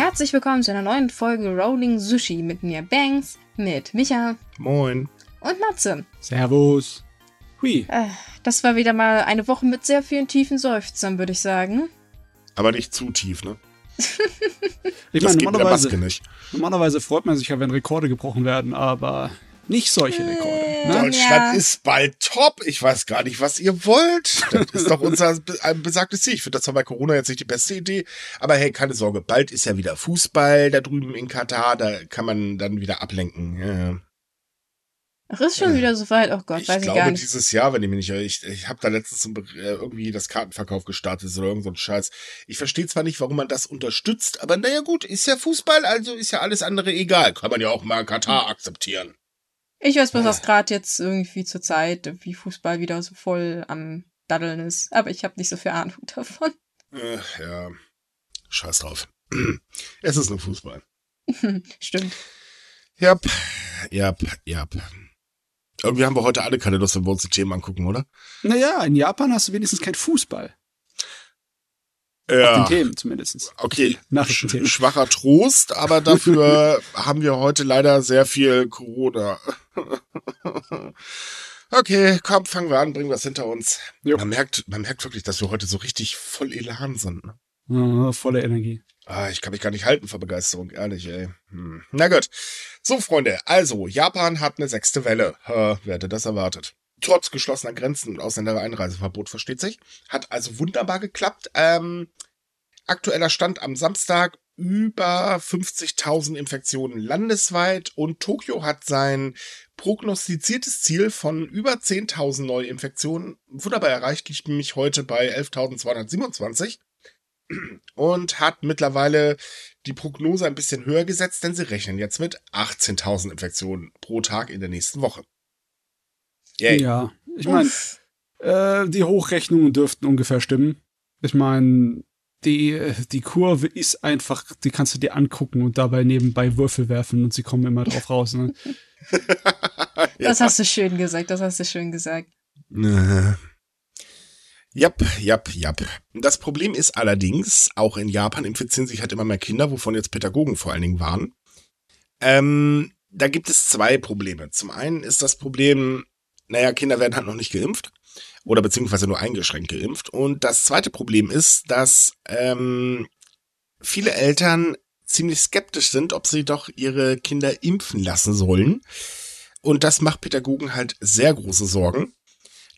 Herzlich willkommen zu einer neuen Folge Rolling Sushi mit mir Banks, mit Micha Moin. und Matze. Servus. Hui. Äh, das war wieder mal eine Woche mit sehr vielen tiefen Seufzern, würde ich sagen. Aber nicht zu tief, ne? Ich meine, normalerweise, Maske nicht. normalerweise freut man sich ja, wenn Rekorde gebrochen werden, aber nicht solche Rekorde. Äh, Ne? Deutschland ja. ist bald top. Ich weiß gar nicht, was ihr wollt. Das ist doch unser besagtes Ziel. Ich finde das zwar bei Corona jetzt nicht die beste Idee, aber hey, keine Sorge. Bald ist ja wieder Fußball da drüben in Katar. Da kann man dann wieder ablenken. Ja. Ach, ist schon Äh, wieder soweit. Oh Gott, ich weiß ich glaube, gar nicht. dieses Jahr, wenn ich mich nicht irre, ich, ich habe da letztens so, äh, irgendwie das Kartenverkauf gestartet oder irgend so ein Scheiß. Ich verstehe zwar nicht, warum man das unterstützt, aber naja gut, ist ja Fußball, also ist ja alles andere egal. Kann man ja auch mal Katar akzeptieren. Ich weiß bloß, Äh. dass gerade jetzt irgendwie zur Zeit wie Fußball wieder so voll am Daddeln ist. Aber ich habe nicht so viel Ahnung davon. Äh, ja, scheiß drauf. Es ist nur Fußball. Stimmt. Jap, jap, jap. Irgendwie haben wir heute alle keine Lust, wenn wir uns die Themen angucken, oder? Naja, in Japan hast du wenigstens kein Fußball. Ja. den Themen zumindest. Okay, Nachrichtenthemen. Sch schwacher Trost, aber dafür haben wir heute leider sehr viel Corona. okay, komm, fangen wir an, bringen wir es hinter uns. Jo. Man merkt, man merkt wirklich, dass wir heute so richtig voll Elan sind. Ne? Ah, volle Energie. Ah, ich kann mich gar nicht halten vor Begeisterung, ehrlich, ey. Hm. Na gut. So, Freunde, also, Japan hat eine sechste Welle. Äh, wer hätte das erwartet? Trotz geschlossener Grenzen und Ausländereinreiseverbot, versteht sich. Hat also wunderbar geklappt. Ähm, aktueller Stand am Samstag über 50.000 Infektionen landesweit und Tokio hat sein prognostiziertes Ziel von über 10.000 Neuinfektionen wunderbar erreicht. Liegt nämlich heute bei 11.227 und hat mittlerweile die Prognose ein bisschen höher gesetzt, denn sie rechnen jetzt mit 18.000 Infektionen pro Tag in der nächsten Woche. Yay. Ja, ich meine, äh, die Hochrechnungen dürften ungefähr stimmen. Ich meine, die, die Kurve ist einfach, die kannst du dir angucken und dabei nebenbei Würfel werfen und sie kommen immer drauf raus. Ne? Das hast du schön gesagt, das hast du schön gesagt. Jap, jap, jap. Das Problem ist allerdings, auch in Japan infizieren sich halt immer mehr Kinder, wovon jetzt Pädagogen vor allen Dingen waren. Ähm, da gibt es zwei Probleme. Zum einen ist das Problem, naja, Kinder werden halt noch nicht geimpft oder beziehungsweise nur eingeschränkt geimpft. Und das zweite Problem ist, dass ähm, viele Eltern ziemlich skeptisch sind, ob sie doch ihre Kinder impfen lassen sollen. Und das macht Pädagogen halt sehr große Sorgen.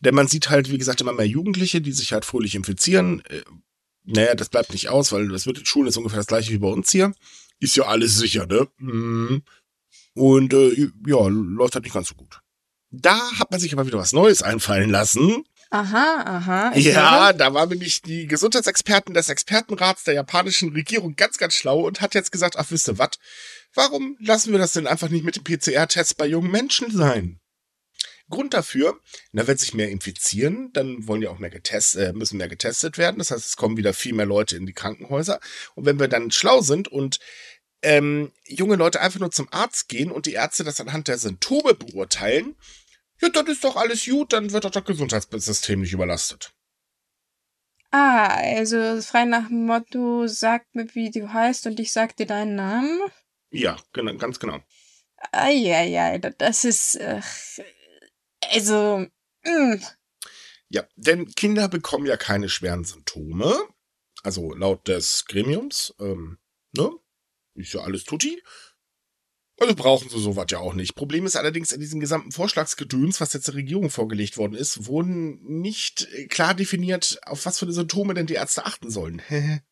Denn man sieht halt, wie gesagt, immer mehr Jugendliche, die sich halt fröhlich infizieren. Äh, naja, das bleibt nicht aus, weil das wird in Schulen ist ungefähr das gleiche wie bei uns hier. Ist ja alles sicher, ne? Mhm. Und äh, ja, läuft halt nicht ganz so gut. Da hat man sich aber wieder was Neues einfallen lassen. Aha, aha. Ja, höre. da war nämlich die Gesundheitsexperten des Expertenrats der japanischen Regierung ganz, ganz schlau und hat jetzt gesagt, ach, wisst ihr was? Warum lassen wir das denn einfach nicht mit dem PCR-Test bei jungen Menschen sein? Grund dafür, na, wenn sich mehr infizieren, dann wollen ja auch mehr getestet, äh, müssen mehr getestet werden. Das heißt, es kommen wieder viel mehr Leute in die Krankenhäuser. Und wenn wir dann schlau sind und ähm, junge Leute einfach nur zum Arzt gehen und die Ärzte das anhand der Symptome beurteilen, ja, dann ist doch alles gut, dann wird doch das Gesundheitssystem nicht überlastet. Ah, also frei nach dem Motto, sag mir, wie du heißt und ich sag dir deinen Namen. Ja, genau, ganz genau. Eieiei, das ist. Äh, also. Mh. Ja, denn Kinder bekommen ja keine schweren Symptome. Also laut des Gremiums, ähm, ne? Ist ja alles tutti. Also brauchen sie sowas ja auch nicht. Problem ist allerdings, in diesem gesamten Vorschlagsgedöns, was jetzt der Regierung vorgelegt worden ist, wurden nicht äh, klar definiert, auf was für Symptome denn die Ärzte achten sollen.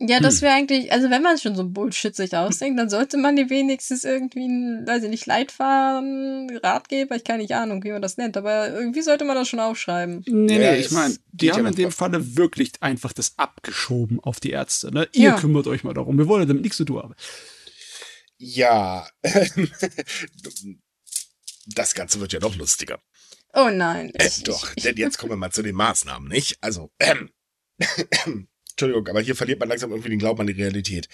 Ja, das Hm. wäre eigentlich, also wenn man schon so ein Bullshit sich ausdenkt, dann sollte man dir wenigstens irgendwie, ein, weiß ich nicht, Leitfaden, Ratgeber, ich kann nicht Ahnung, wie man das nennt, aber irgendwie sollte man das schon aufschreiben. Nee, Ja, nee, ich meine, die haben in dem Falle wirklich einfach das abgeschoben auf die Ärzte. Ne? Ihr Ja. kümmert euch mal darum. Wir wollen damit nichts zu tun haben. Ja. das Ganze wird ja noch lustiger. Oh nein. Äh, doch, denn jetzt kommen wir mal zu den Maßnahmen, nicht? Also, ähm, Entschuldigung, aber hier verliert man langsam irgendwie den Glauben an die Realität.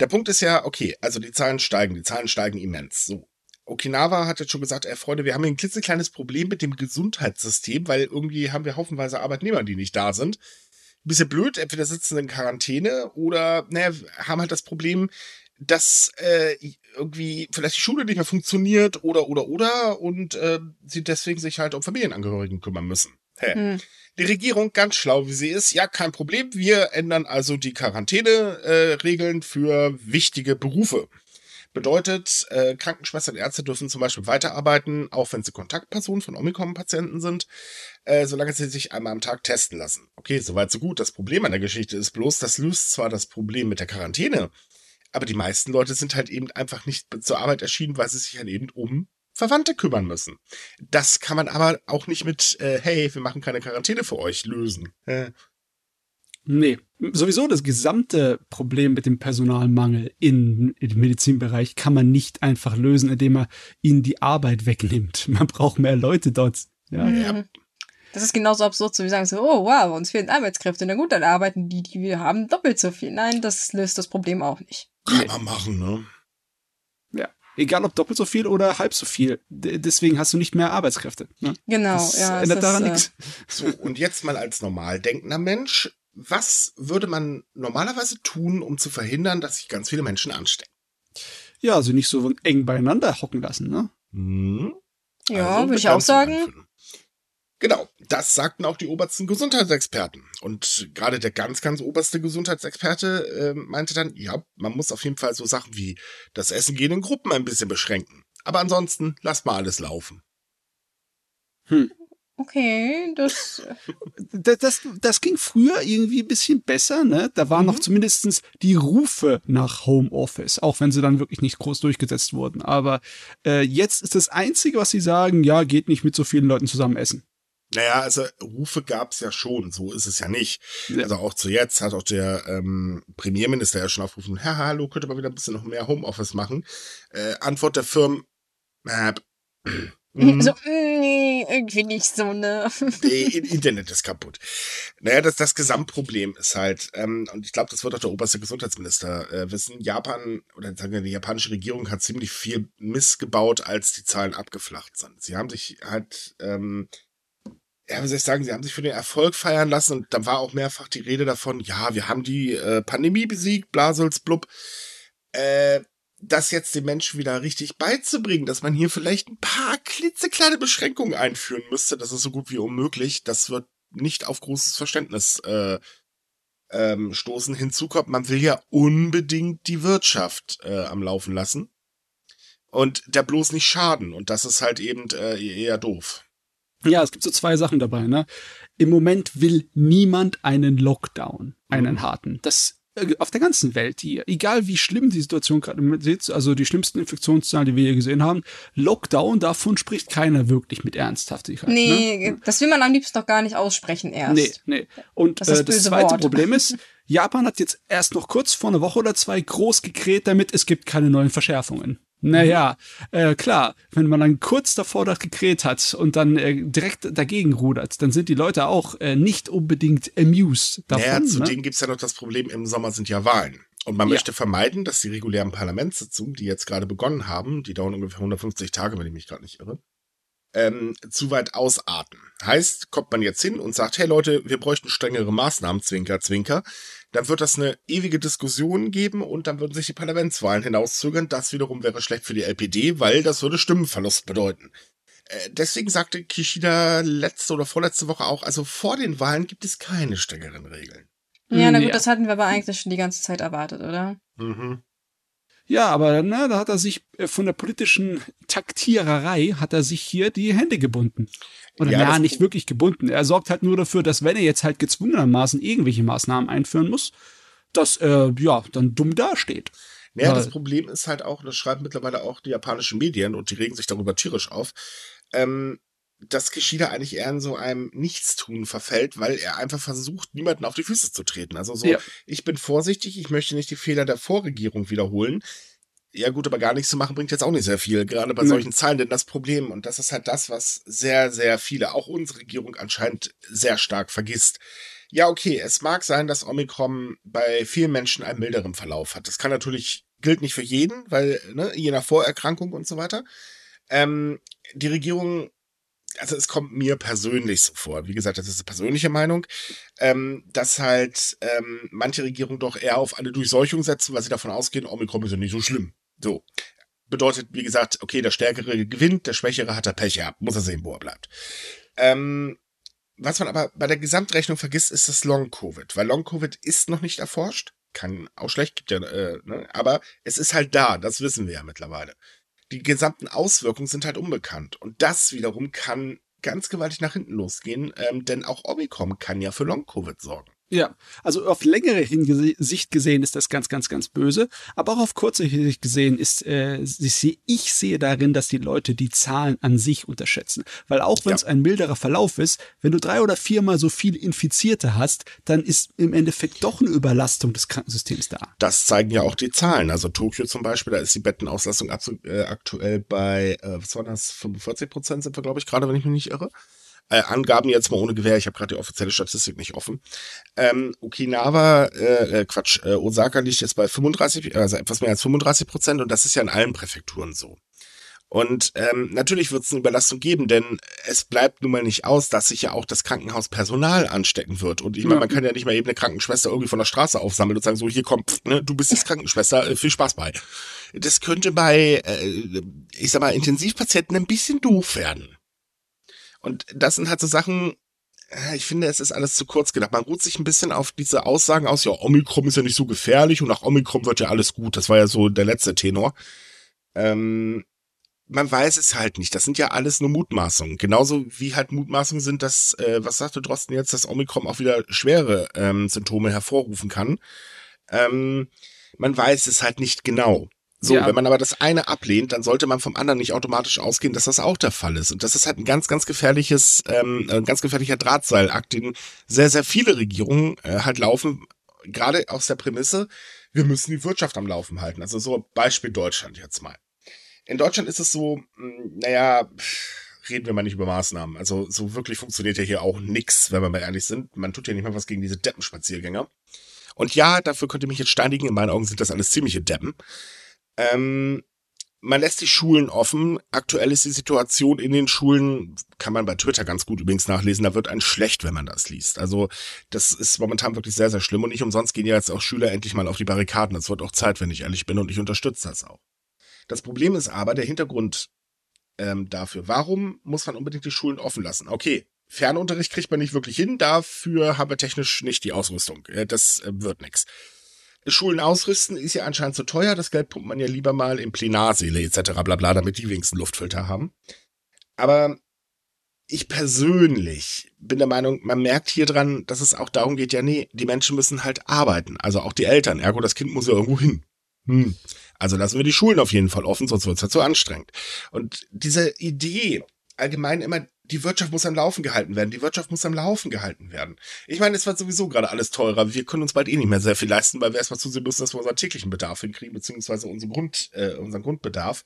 Der Punkt ist ja, okay, also die Zahlen steigen, die Zahlen steigen immens. So. Okinawa hat jetzt schon gesagt, ey Freunde, wir haben hier ein klitzekleines Problem mit dem Gesundheitssystem, weil irgendwie haben wir haufenweise Arbeitnehmer, die nicht da sind. bisschen blöd, entweder sitzen sie in Quarantäne oder naja, haben halt das Problem, dass äh, irgendwie vielleicht die Schule nicht mehr funktioniert oder oder oder und äh, sie deswegen sich halt um Familienangehörigen kümmern müssen. Hä. Hm. Die Regierung, ganz schlau wie sie ist, ja, kein Problem, wir ändern also die Quarantäne-Regeln äh, für wichtige Berufe. Bedeutet, äh, Krankenschwestern und Ärzte dürfen zum Beispiel weiterarbeiten, auch wenn sie Kontaktpersonen von Omikron-Patienten sind, äh, solange sie sich einmal am Tag testen lassen. Okay, soweit so gut. Das Problem an der Geschichte ist bloß, das löst zwar das Problem mit der Quarantäne, aber die meisten Leute sind halt eben einfach nicht zur Arbeit erschienen, weil sie sich halt eben um Verwandte kümmern müssen. Das kann man aber auch nicht mit, äh, hey, wir machen keine Quarantäne für euch lösen. Äh. Nee, sowieso das gesamte Problem mit dem Personalmangel in, im Medizinbereich kann man nicht einfach lösen, indem man ihnen die Arbeit wegnimmt. Man braucht mehr Leute dort. Ja. Mhm. Das ist genauso absurd, so wie sagen so, oh wow, uns fehlen Arbeitskräfte. Na gut, dann arbeiten die, die wir haben, doppelt so viel. Nein, das löst das Problem auch nicht. Kann man machen, ne? Ja. Egal ob doppelt so viel oder halb so viel. D deswegen hast du nicht mehr Arbeitskräfte. Ne? Genau, das ja. Ändert daran äh, nichts. So, und jetzt mal als normal denkender Mensch, was würde man normalerweise tun, um zu verhindern, dass sich ganz viele Menschen anstecken? Ja, also nicht so eng beieinander hocken lassen, ne? Hm. Ja, also würde ich auch sagen. Anfinden. Genau, das sagten auch die obersten Gesundheitsexperten. Und gerade der ganz, ganz oberste Gesundheitsexperte äh, meinte dann, ja, man muss auf jeden Fall so Sachen wie das Essen gehen in Gruppen ein bisschen beschränken. Aber ansonsten lasst mal alles laufen. Hm. Okay, das, das, das, das ging früher irgendwie ein bisschen besser, ne? Da waren mhm. noch zumindestens die Rufe nach Homeoffice, auch wenn sie dann wirklich nicht groß durchgesetzt wurden. Aber äh, jetzt ist das Einzige, was sie sagen, ja, geht nicht mit so vielen Leuten zusammen essen. Naja, also Rufe gab's ja schon, so ist es ja nicht. Ja. Also auch zu jetzt hat auch der ähm, Premierminister ja schon aufgerufen, ja, hallo, könnte man wieder ein bisschen noch mehr Homeoffice machen. Äh, Antwort der Firmen, äh, mhm. So, nee, irgendwie nicht so, ne? Internet ist kaputt. Naja, das, das Gesamtproblem ist halt, ähm, und ich glaube, das wird auch der oberste Gesundheitsminister äh, wissen, Japan, oder sagen wir, die japanische Regierung hat ziemlich viel missgebaut, als die Zahlen abgeflacht sind. Sie haben sich halt ähm, ja, wie soll ich sagen, sie haben sich für den Erfolg feiern lassen und da war auch mehrfach die Rede davon, ja, wir haben die äh, Pandemie besiegt, Blasels, blub. Äh, das jetzt den Menschen wieder richtig beizubringen, dass man hier vielleicht ein paar klitzekleine Beschränkungen einführen müsste, das ist so gut wie unmöglich. Das wird nicht auf großes Verständnis äh, ähm, stoßen. Hinzu kommt, man will ja unbedingt die Wirtschaft äh, am Laufen lassen und der bloß nicht schaden. Und das ist halt eben äh, eher doof. Ja, es gibt so zwei Sachen dabei. Ne? Im Moment will niemand einen Lockdown, einen mhm. harten. Das äh, auf der ganzen Welt, die, egal wie schlimm die Situation gerade ist, also die schlimmsten Infektionszahlen, die wir hier gesehen haben, Lockdown, davon spricht keiner wirklich mit Ernsthaftigkeit. Nee, ne? das will man am liebsten doch gar nicht aussprechen erst. Nee, nee. Und das, äh, das zweite Wort. Problem ist, Japan hat jetzt erst noch kurz vor einer Woche oder zwei groß gekräht damit, es gibt keine neuen Verschärfungen. Naja, äh, klar, wenn man dann kurz davor das gekräht hat und dann äh, direkt dagegen rudert, dann sind die Leute auch äh, nicht unbedingt amused davon. Naja, zudem ne? gibt's ja noch das Problem, im Sommer sind ja Wahlen. Und man ja. möchte vermeiden, dass die regulären Parlamentssitzungen, die jetzt gerade begonnen haben, die dauern ungefähr 150 Tage, wenn ich mich gerade nicht irre, ähm, zu weit ausarten. Heißt, kommt man jetzt hin und sagt, hey Leute, wir bräuchten strengere Maßnahmen, Zwinker, Zwinker, dann wird das eine ewige Diskussion geben und dann würden sich die Parlamentswahlen hinauszögern. Das wiederum wäre schlecht für die LPD, weil das würde Stimmenverlust bedeuten. Äh, deswegen sagte Kishida letzte oder vorletzte Woche auch, also vor den Wahlen gibt es keine strengeren Regeln. Ja, na gut, ja. das hatten wir aber eigentlich schon die ganze Zeit erwartet, oder? Mhm. Ja, aber ne, da hat er sich äh, von der politischen Taktiererei hat er sich hier die Hände gebunden. Oder ja, na, nicht wirklich gebunden. Er sorgt halt nur dafür, dass wenn er jetzt halt gezwungenermaßen irgendwelche Maßnahmen einführen muss, dass er ja dann dumm dasteht. Naja, das Problem ist halt auch, das schreiben mittlerweile auch die japanischen Medien und die regen sich darüber tierisch auf, ähm, dass Kishida eigentlich eher in so einem Nichtstun verfällt, weil er einfach versucht, niemanden auf die Füße zu treten. Also so, ja. ich bin vorsichtig, ich möchte nicht die Fehler der Vorregierung wiederholen. Ja gut, aber gar nichts zu machen bringt jetzt auch nicht sehr viel, gerade bei mhm. solchen Zahlen, denn das Problem, und das ist halt das, was sehr, sehr viele, auch unsere Regierung anscheinend sehr stark vergisst. Ja, okay, es mag sein, dass Omikron bei vielen Menschen einen milderen Verlauf hat. Das kann natürlich, gilt nicht für jeden, weil, ne, je nach Vorerkrankung und so weiter. Ähm, die Regierung also es kommt mir persönlich so vor, wie gesagt, das ist eine persönliche Meinung, ähm, dass halt ähm, manche Regierungen doch eher auf eine Durchseuchung setzen, weil sie davon ausgehen, Omikron ist ja nicht so schlimm. So. Bedeutet, wie gesagt, okay, der Stärkere gewinnt, der Schwächere hat er Pech gehabt, muss er sehen, wo er bleibt. Ähm, was man aber bei der Gesamtrechnung vergisst, ist das Long-Covid, weil Long-Covid ist noch nicht erforscht. Kann auch schlecht, gibt ja, äh, ne? aber es ist halt da, das wissen wir ja mittlerweile. Die gesamten Auswirkungen sind halt unbekannt. Und das wiederum kann ganz gewaltig nach hinten losgehen, ähm, denn auch Omikron kann ja für Long-Covid sorgen. Ja, also auf längere Sicht gesehen ist das ganz, ganz, ganz böse. Aber auch auf kurze Sicht gesehen ist, äh, ich sehe darin, dass die Leute die Zahlen an sich unterschätzen. Weil auch wenn es ja. ein milderer Verlauf ist, wenn du drei oder viermal so viele Infizierte hast, dann ist im Endeffekt doch eine Überlastung des Krankensystems da. Das zeigen ja auch die Zahlen. Also Tokio zum Beispiel, da ist die Bettenauslastung äh, aktuell bei, äh, was war das, 45 Prozent sind wir, glaube ich, gerade, wenn ich mich nicht irre äh, Angaben jetzt mal ohne Gewehr, ich habe gerade die offizielle Statistik nicht offen. Ähm, Okinawa, äh, äh, Quatsch, äh, Osaka liegt jetzt bei 35, also etwas mehr als 35 Prozent und das ist ja in allen Präfekturen so. Und ähm, natürlich wird es eine Überlastung geben, denn es bleibt nun mal nicht aus, dass sich ja auch das Krankenhauspersonal anstecken wird. Und ich meine, man kann ja nicht mal eben eine Krankenschwester irgendwie von der Straße aufsammeln und sagen, so, hier komm, pff, ne, du bist jetzt Krankenschwester, äh, viel Spaß bei. Das könnte bei, äh, ich sag mal, Intensivpatienten ein bisschen doof werden. Und das sind halt so Sachen, äh, ich finde, es ist alles zu kurz gedacht. Man ruht sich ein bisschen auf diese Aussagen aus, ja, Omikron ist ja nicht so gefährlich und nach Omikron wird ja alles gut. Das war ja so der letzte Tenor. Ähm, man weiß es halt nicht. Das sind ja alles nur Mutmaßungen. Genauso wie halt Mutmaßungen sind, dass, äh, was sagte Drosten jetzt, dass Omikron auch wieder schwere ähm, Symptome hervorrufen kann. Ähm, man weiß es halt nicht genau. So, ja. wenn man aber das eine ablehnt, dann sollte man vom anderen nicht automatisch ausgehen, dass das auch der Fall ist. Und das ist halt ein ganz, ganz gefährliches, ähm, ein ganz gefährlicher Drahtseilakt, den sehr, sehr viele Regierungen äh, halt laufen, gerade aus der Prämisse, wir müssen die Wirtschaft am Laufen halten. Also so Beispiel Deutschland jetzt mal. In Deutschland ist es so, hm, naja, reden wir mal nicht über Maßnahmen. Also so wirklich funktioniert ja hier auch nix, wenn wir mal ehrlich sind. Man tut ja nicht mal was gegen diese Deppenspaziergänger. Und ja, dafür könnt ihr mich jetzt steinigen. In meinen Augen sind das alles ziemliche Deppen. Ähm, man lässt die Schulen offen. Aktuell ist die Situation in den Schulen, kann man bei Twitter ganz gut übrigens nachlesen, da wird ein schlecht, wenn man das liest. Also das ist momentan wirklich sehr, sehr schlimm und nicht umsonst gehen ja jetzt auch Schüler endlich mal auf die Barrikaden. Das wird auch Zeit, wenn ich ehrlich bin und ich unterstütze das auch. Das Problem ist aber der Hintergrund ähm, dafür. Warum muss man unbedingt die Schulen offen lassen? Okay, Fernunterricht kriegt man nicht wirklich hin, dafür haben wir technisch nicht die Ausrüstung. Äh, das äh, wird nix. Schulen ausrüsten ist ja anscheinend zu teuer. Das Geld pumpt man ja lieber mal in Plenarsäle etc. bla bla, damit die wenigsten Luftfilter haben. Aber ich persönlich bin der Meinung, man merkt hier dran, dass es auch darum geht, ja, nee, die Menschen müssen halt arbeiten. Also auch die Eltern. Ergo, das Kind muss ja irgendwo hin. Hm. Also lassen wir die Schulen auf jeden Fall offen, sonst wird es ja zu anstrengend. Und diese Idee, allgemein immer die Wirtschaft muss am Laufen gehalten werden. Die Wirtschaft muss am Laufen gehalten werden. Ich meine, es wird sowieso gerade alles teurer. Wir können uns bald eh nicht mehr sehr viel leisten, weil wir erstmal zusehen müssen, dass wir unseren täglichen Bedarf hinkriegen, beziehungsweise unseren, Grund, äh, unseren Grundbedarf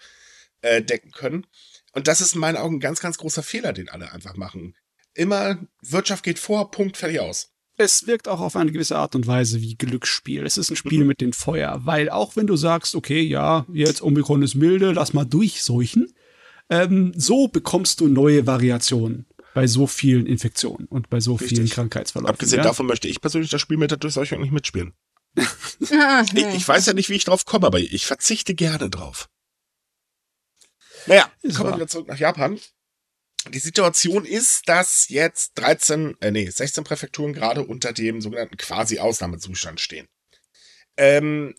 äh, decken können. Und das ist in meinen Augen ein ganz, ganz großer Fehler, den alle einfach machen. Immer Wirtschaft geht vor, Punkt, fertig aus. Es wirkt auch auf eine gewisse Art und Weise wie Glücksspiel. Es ist ein Spiel mhm. mit dem Feuer, weil auch wenn du sagst, okay, ja, jetzt Omikron ist milde, lass mal durchseuchen, ähm, so bekommst du neue Variationen bei so vielen Infektionen und bei so Richtig. vielen Krankheitsverläufen. Abgesehen ja? davon möchte ich persönlich das Spiel mit der Durchseuchung nicht mitspielen. ich, ich, weiß ja nicht, wie ich drauf komme, aber ich verzichte gerne drauf. Naja, ist kommen wir wieder zurück nach Japan. Die Situation ist, dass jetzt 13, äh, nee, 16 Präfekturen gerade unter dem sogenannten Quasi-Ausnahmezustand stehen. Ähm,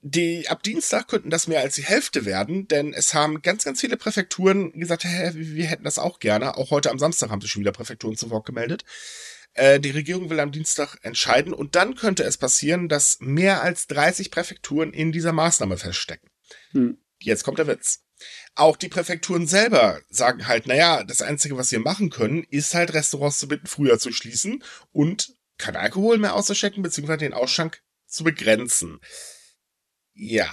die, ab Dienstag könnten das mehr als die Hälfte werden, denn es haben ganz, ganz viele Präfekturen gesagt, hä, wir hätten das auch gerne. Auch heute am Samstag haben sich schon wieder Präfekturen zu Wort gemeldet. Äh, die Regierung will am Dienstag entscheiden und dann könnte es passieren, dass mehr als 30 Präfekturen in dieser Maßnahme feststecken. Hm. Jetzt kommt der Witz. Auch die Präfekturen selber sagen halt, naja, das Einzige, was wir machen können, ist halt Restaurants zu bitten, früher zu schließen und kein Alkohol mehr auszuschenken, beziehungsweise den Ausschank zu begrenzen. Ja.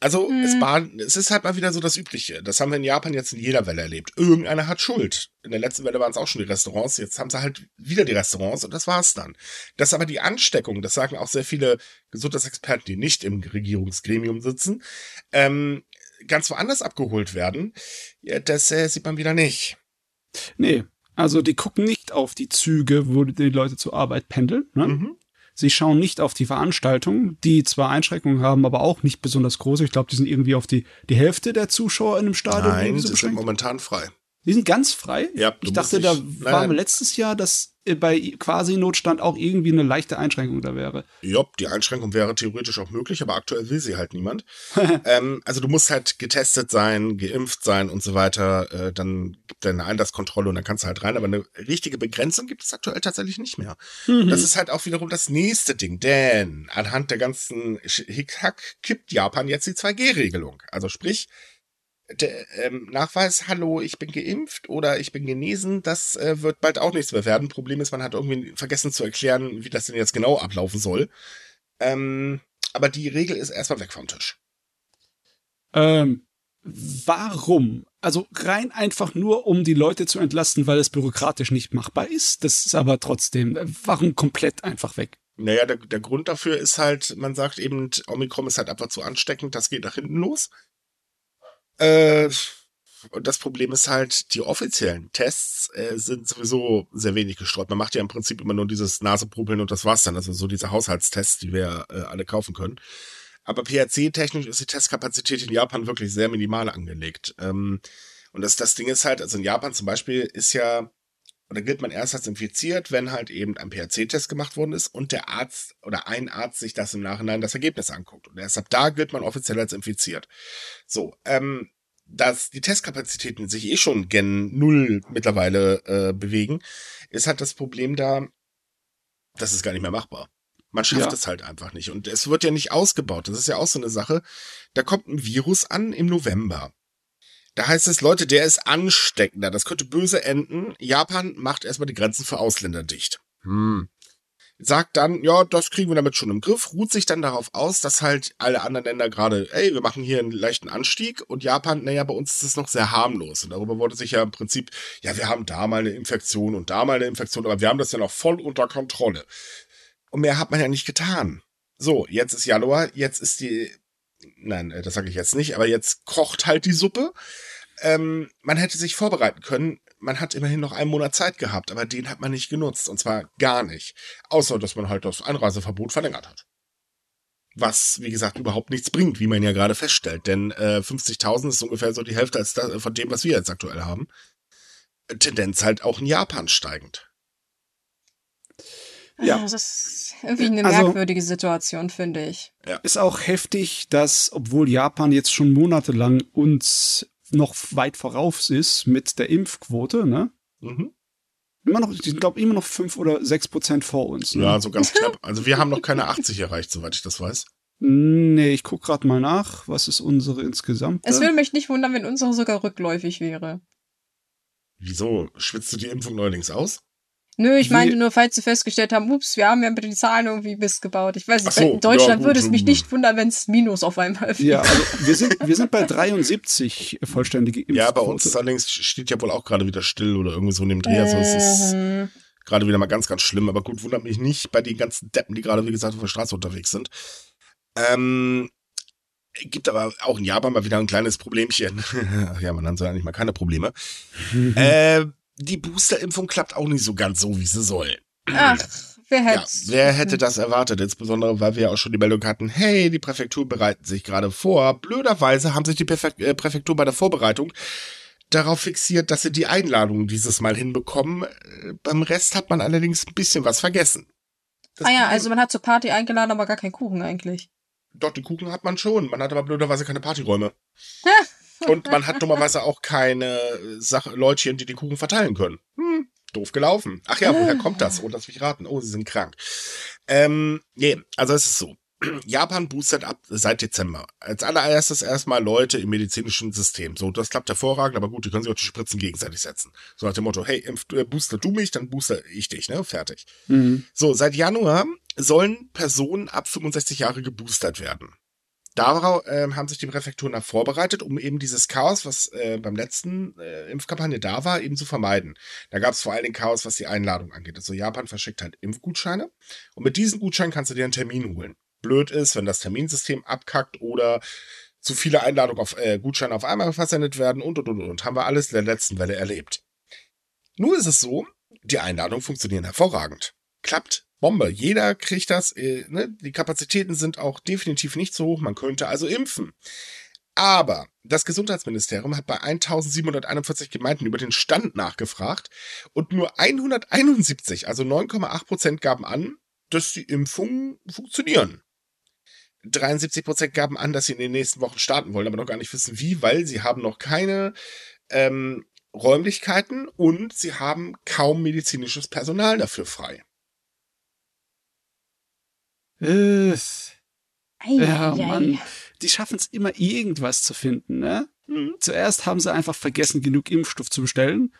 Also hm. es, war, es ist halt mal wieder so das Übliche. Das haben wir in Japan jetzt in jeder Welle erlebt. Irgendeiner hat Schuld. In der letzten Welle waren es auch schon die Restaurants. Jetzt haben sie halt wieder die Restaurants und das war's dann. Dass aber die Ansteckung, das sagen auch sehr viele Gesundheitsexperten, die nicht im Regierungsgremium sitzen, ähm, ganz woanders abgeholt werden, ja, das äh, sieht man wieder nicht. Nee, also die gucken nicht auf die Züge, wo die Leute zur Arbeit pendeln. Ne? Mhm. Sie schauen nicht auf die Veranstaltungen, die zwar Einschränkungen haben, aber auch nicht besonders groß. Ich glaube, die sind irgendwie auf die, die Hälfte der Zuschauer in einem Stadion. Nein, so sie sind momentan frei. Die sind ganz frei? Ja, ich dachte, da war letztes Jahr, dass äh, bei quasi Notstand auch irgendwie eine leichte Einschränkung da wäre. Ja, die Einschränkung wäre theoretisch auch möglich, aber aktuell will sie halt niemand. ähm, also du musst halt getestet sein, geimpft sein und so weiter. Äh, dann gibt es eine Einlasskontrolle und dann kannst du halt rein. Aber eine richtige Begrenzung gibt es aktuell tatsächlich nicht mehr. Mhm. Das ist halt auch wiederum das nächste Ding, denn anhand der ganzen Hickhack kippt Japan jetzt die 2G-Regelung. Also sprich, der, ähm, Nachweis, hallo, ich bin geimpft oder ich bin genesen, das äh, wird bald auch nichts mehr werden. Problem ist, man hat irgendwie vergessen zu erklären, wie das denn jetzt genau ablaufen soll. Ähm, aber die Regel ist erstmal weg vom Tisch. Ähm, warum? Also rein einfach nur, um die Leute zu entlasten, weil es bürokratisch nicht machbar ist. Das ist aber trotzdem, äh, warum komplett einfach weg? Naja, der, der Grund dafür ist halt, man sagt eben, Omikron ist halt einfach zu ansteckend, das geht nach hinten los. Äh, und das Problem ist halt, die offiziellen Tests äh, sind sowieso sehr wenig gestreut. Man macht ja im Prinzip immer nur dieses Naseprobeln und das war's dann. Also so diese Haushaltstests, die wir äh, alle kaufen können. Aber PHC-technisch ist die Testkapazität in Japan wirklich sehr minimal angelegt. Ähm, und das, das Ding ist halt, also in Japan zum Beispiel ist ja, oder gilt man erst als infiziert, wenn halt eben ein PHC-Test gemacht worden ist und der Arzt oder ein Arzt sich das im Nachhinein das Ergebnis anguckt. Und erst ab da gilt man offiziell als infiziert. So, ähm, dass die Testkapazitäten sich eh schon gen Null mittlerweile äh, bewegen, ist halt das Problem da, das ist gar nicht mehr machbar. Man schafft ja. es halt einfach nicht. Und es wird ja nicht ausgebaut. Das ist ja auch so eine Sache. Da kommt ein Virus an im November. Da heißt es, Leute, der ist ansteckender. Das könnte böse enden. Japan macht erstmal die Grenzen für Ausländer dicht. Hm sagt dann, ja, das kriegen wir damit schon im Griff, ruht sich dann darauf aus, dass halt alle anderen Länder gerade, ey, wir machen hier einen leichten Anstieg und Japan, naja, bei uns ist das noch sehr harmlos. Und darüber wurde sich ja im Prinzip, ja, wir haben da mal eine Infektion und da mal eine Infektion, aber wir haben das ja noch voll unter Kontrolle. Und mehr hat man ja nicht getan. So, jetzt ist Januar, jetzt ist die, nein, äh, das sage ich jetzt nicht, aber jetzt kocht halt die Suppe. Ähm, man hätte sich vorbereiten können man hat immerhin noch einen Monat Zeit gehabt, aber den hat man nicht genutzt. Und zwar gar nicht. Außer, dass man halt das Einreiseverbot verlängert hat. Was, wie gesagt, überhaupt nichts bringt, wie man ja gerade feststellt. Denn äh, 50.000 ist ungefähr so die Hälfte als das, von dem, was wir jetzt aktuell haben. Tendenz halt auch in Japan steigend. Ja. das ist irgendwie eine also, merkwürdige Situation, finde ich. Ja. Ist auch heftig, dass, obwohl Japan jetzt schon monatelang uns noch weit voraus ist mit der Impfquote, ne? Mhm. Immer noch, sind, glaube ich, immer noch fünf oder sechs Prozent vor uns. Ne? Ja, so ganz knapp. Also wir haben noch keine 80 erreicht, soweit ich das weiß. Nee, ich guck gerade mal nach. Was ist unsere insgesamt? Es würde mich nicht wundern, wenn unsere sogar rückläufig wäre. Wieso? Schwitzt du die Impfung neuerdings aus? Nö, ich meinte nur, falls sie festgestellt haben, ups, wir haben ja mit den Zahlen irgendwie Mist gebaut. Ich weiß nicht, so, in Deutschland ja, würde es mich nicht wundern, wenn es Minus auf einmal wäre. Ja, also wir sind, wir sind bei 73 vollständige Impfquote. Ja, bei uns allerdings steht ja wohl auch gerade wieder still oder irgendwie so in dem Dreh. Also es ist mhm. gerade wieder mal ganz, ganz schlimm. Aber gut, wundert mich nicht bei den ganzen Deppen, die gerade, wie gesagt, auf der Straße unterwegs sind. Ähm, gibt aber auch in Japan mal wieder ein kleines Problemchen. ja, man hat ja eigentlich mal keine Probleme. äh, die Boosterimpfung klappt auch nicht so ganz so, wie sie soll. Ach, wer hätte. Ja, wer hätte das erwartet? Insbesondere, weil wir ja auch schon die Meldung hatten, hey, die Präfektur bereiten sich gerade vor. Blöderweise haben sich die äh, Präfektur bei der Vorbereitung darauf fixiert, dass sie die Einladung dieses Mal hinbekommen. Äh, beim Rest hat man allerdings ein bisschen was vergessen. Das ah ja, also man hat zur Party eingeladen, aber gar keinen Kuchen eigentlich. Doch, den Kuchen hat man schon. Man hat aber blöderweise keine Partyräume. Und man hat dummerweise auch keine Sache, Leutchen, die den Kuchen verteilen können. Hm, doof gelaufen. Ach ja, woher kommt das? Oh, lass mich raten. Oh, sie sind krank. Ähm, nee, also es ist so. Japan boostet ab seit Dezember. Als allererstes erstmal Leute im medizinischen System. So, das klappt hervorragend, aber gut, die können sich auch die Spritzen gegenseitig setzen. So nach dem Motto, hey, äh, booster du mich, dann booster ich dich, ne? Fertig. Mhm. So, seit Januar sollen Personen ab 65 Jahre geboostert werden. Darauf äh, haben sich die Präfekturen dann vorbereitet, um eben dieses Chaos, was äh, beim letzten äh, Impfkampagne da war, eben zu vermeiden. Da gab es vor allen Dingen Chaos, was die Einladung angeht. Also Japan verschickt halt Impfgutscheine und mit diesen Gutscheinen kannst du dir einen Termin holen. Blöd ist, wenn das Terminsystem abkackt oder zu viele Einladungen auf äh, Gutscheine auf einmal versendet werden und und und und. Haben wir alles in der letzten Welle erlebt. Nur ist es so, die Einladungen funktionieren hervorragend. Klappt Bombe. Jeder kriegt das. Äh, ne? Die Kapazitäten sind auch definitiv nicht so hoch. Man könnte also impfen. Aber das Gesundheitsministerium hat bei 1741 Gemeinden über den Stand nachgefragt und nur 171, also 9,8 Prozent gaben an, dass die Impfungen funktionieren. 73 Prozent gaben an, dass sie in den nächsten Wochen starten wollen, aber noch gar nicht wissen wie, weil sie haben noch keine ähm, Räumlichkeiten und sie haben kaum medizinisches Personal dafür frei. Äh, ja, Mann die schaffen es immer irgendwas zu finden. Ne? Mhm. Zuerst haben sie einfach vergessen, genug Impfstoff zu bestellen.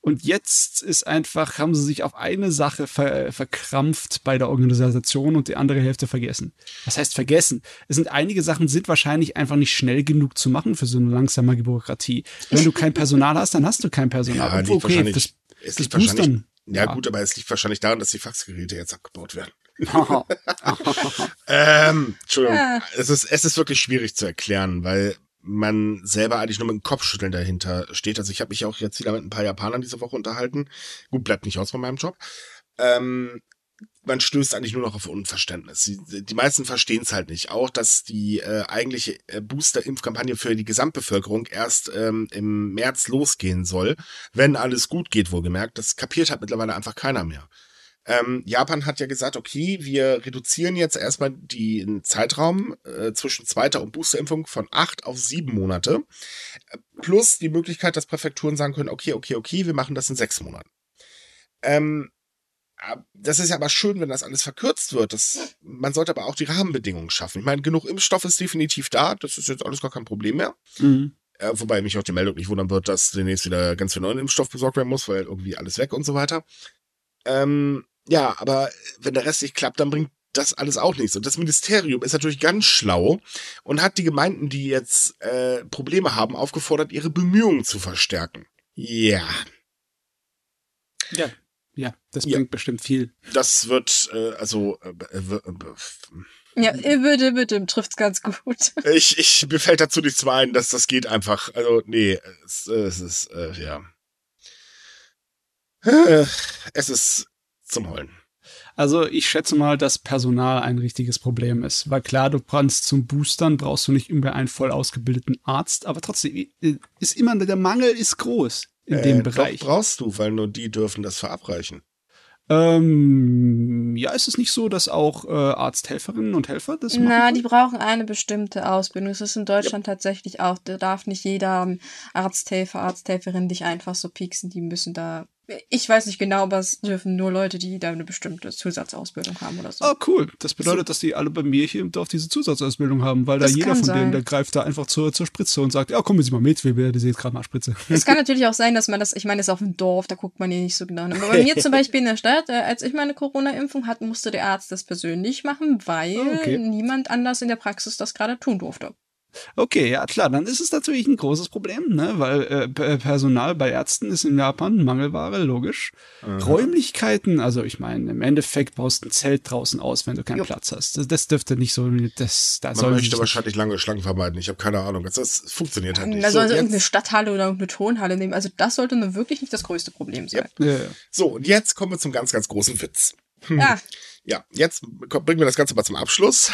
Und jetzt ist einfach, haben sie sich auf eine Sache ver verkrampft bei der Organisation und die andere Hälfte vergessen. Was heißt vergessen? Es sind einige Sachen sind wahrscheinlich einfach nicht schnell genug zu machen für so eine langsame Bürokratie. Wenn du kein Personal hast, dann hast du kein Personal. Ja, okay, das, es das Boostern. Ja, ja, gut, aber es liegt wahrscheinlich daran, dass die Faxgeräte jetzt abgebaut werden. ähm, Entschuldigung. Ja. Es, ist, es ist wirklich schwierig zu erklären, weil man selber eigentlich nur mit dem Kopfschütteln dahinter steht. Also ich habe mich auch jetzt wieder mit ein paar Japanern diese Woche unterhalten. Gut, bleibt nicht aus von meinem Job. Ähm, man stößt eigentlich nur noch auf Unverständnis. Die, die meisten verstehen es halt nicht. Auch, dass die äh, eigentliche äh, Booster-Impfkampagne für die Gesamtbevölkerung erst ähm, im März losgehen soll, wenn alles gut geht, wohlgemerkt. Das kapiert halt mittlerweile einfach keiner mehr. Ähm, Japan hat ja gesagt, okay, wir reduzieren jetzt erstmal den Zeitraum äh, zwischen zweiter und Boosterimpfung von acht auf sieben Monate. Äh, plus die Möglichkeit, dass Präfekturen sagen können, okay, okay, okay, wir machen das in sechs Monaten. Ähm, das ist ja aber schön, wenn das alles verkürzt wird. Das, man sollte aber auch die Rahmenbedingungen schaffen. Ich meine, genug Impfstoff ist definitiv da. Das ist jetzt alles gar kein Problem mehr. Mhm. Äh, wobei mich auch die Meldung nicht wundern wird, dass demnächst wieder ganz viel neuen Impfstoff besorgt werden muss, weil irgendwie alles weg und so weiter. Ähm, ja, aber wenn der Rest nicht klappt, dann bringt das alles auch nichts. Und das Ministerium ist natürlich ganz schlau und hat die Gemeinden, die jetzt äh, Probleme haben, aufgefordert, ihre Bemühungen zu verstärken. Ja. Ja, ja, das bringt ja. bestimmt viel. Das wird, äh, also. Äh, äh, äh ja, bitte, bitte, trifft's ganz gut. Ich, ich, mir fällt dazu nichts mehr ein, dass das geht einfach. Also, nee, es, es ist, äh, ja. Es ist zum Heulen. Also ich schätze mal, dass Personal ein richtiges Problem ist. Weil klar, du brauchst zum Boostern, brauchst du nicht immer einen voll ausgebildeten Arzt, aber trotzdem ist immer, der Mangel ist groß in äh, dem Bereich. Doch brauchst du, weil nur die dürfen das verabreichen. Ähm, ja, ist es nicht so, dass auch äh, Arzthelferinnen und Helfer das machen? Na, die brauchen eine bestimmte Ausbildung. Es ist in Deutschland ja. tatsächlich auch, da darf nicht jeder Arzthelfer, Arzthelferin dich einfach so pieksen. Die müssen da ich weiß nicht genau, aber es dürfen nur Leute, die da eine bestimmte Zusatzausbildung haben oder so. Oh, cool. Das bedeutet, so. dass die alle bei mir hier im Dorf diese Zusatzausbildung haben, weil das da jeder von sein. denen, der greift da einfach zur, zur Spritze und sagt, ja, kommen Sie mal mit, wir werden jetzt gerade mal Spritze. Es kann natürlich auch sein, dass man das, ich meine, es ist auf dem Dorf, da guckt man hier nicht so genau. Aber bei mir zum Beispiel in der Stadt, äh, als ich meine Corona-Impfung hatte, musste der Arzt das persönlich machen, weil oh, okay. niemand anders in der Praxis das gerade tun durfte. Okay, ja klar, dann ist es natürlich ein großes Problem, ne? weil äh, Personal bei Ärzten ist in Japan Mangelware, logisch. Aha. Räumlichkeiten, also ich meine, im Endeffekt baust du ein Zelt draußen aus, wenn du keinen jo. Platz hast. Das, das, dürfte nicht so, das, da Man möchte wahrscheinlich lange Schlangen vermeiden. Ich habe keine Ahnung. Das, das, funktioniert halt nicht. Da sollen so, sie irgendeine Stadthalle oder irgendeine Tonhalle nehmen. Also das sollte nun wirklich nicht das größte Problem sein. Ja. Ja, so, und jetzt kommen wir zum ganz, ganz großen Witz. Hm. Ja. Ja, jetzt bringen wir das Ganze mal zum Abschluss.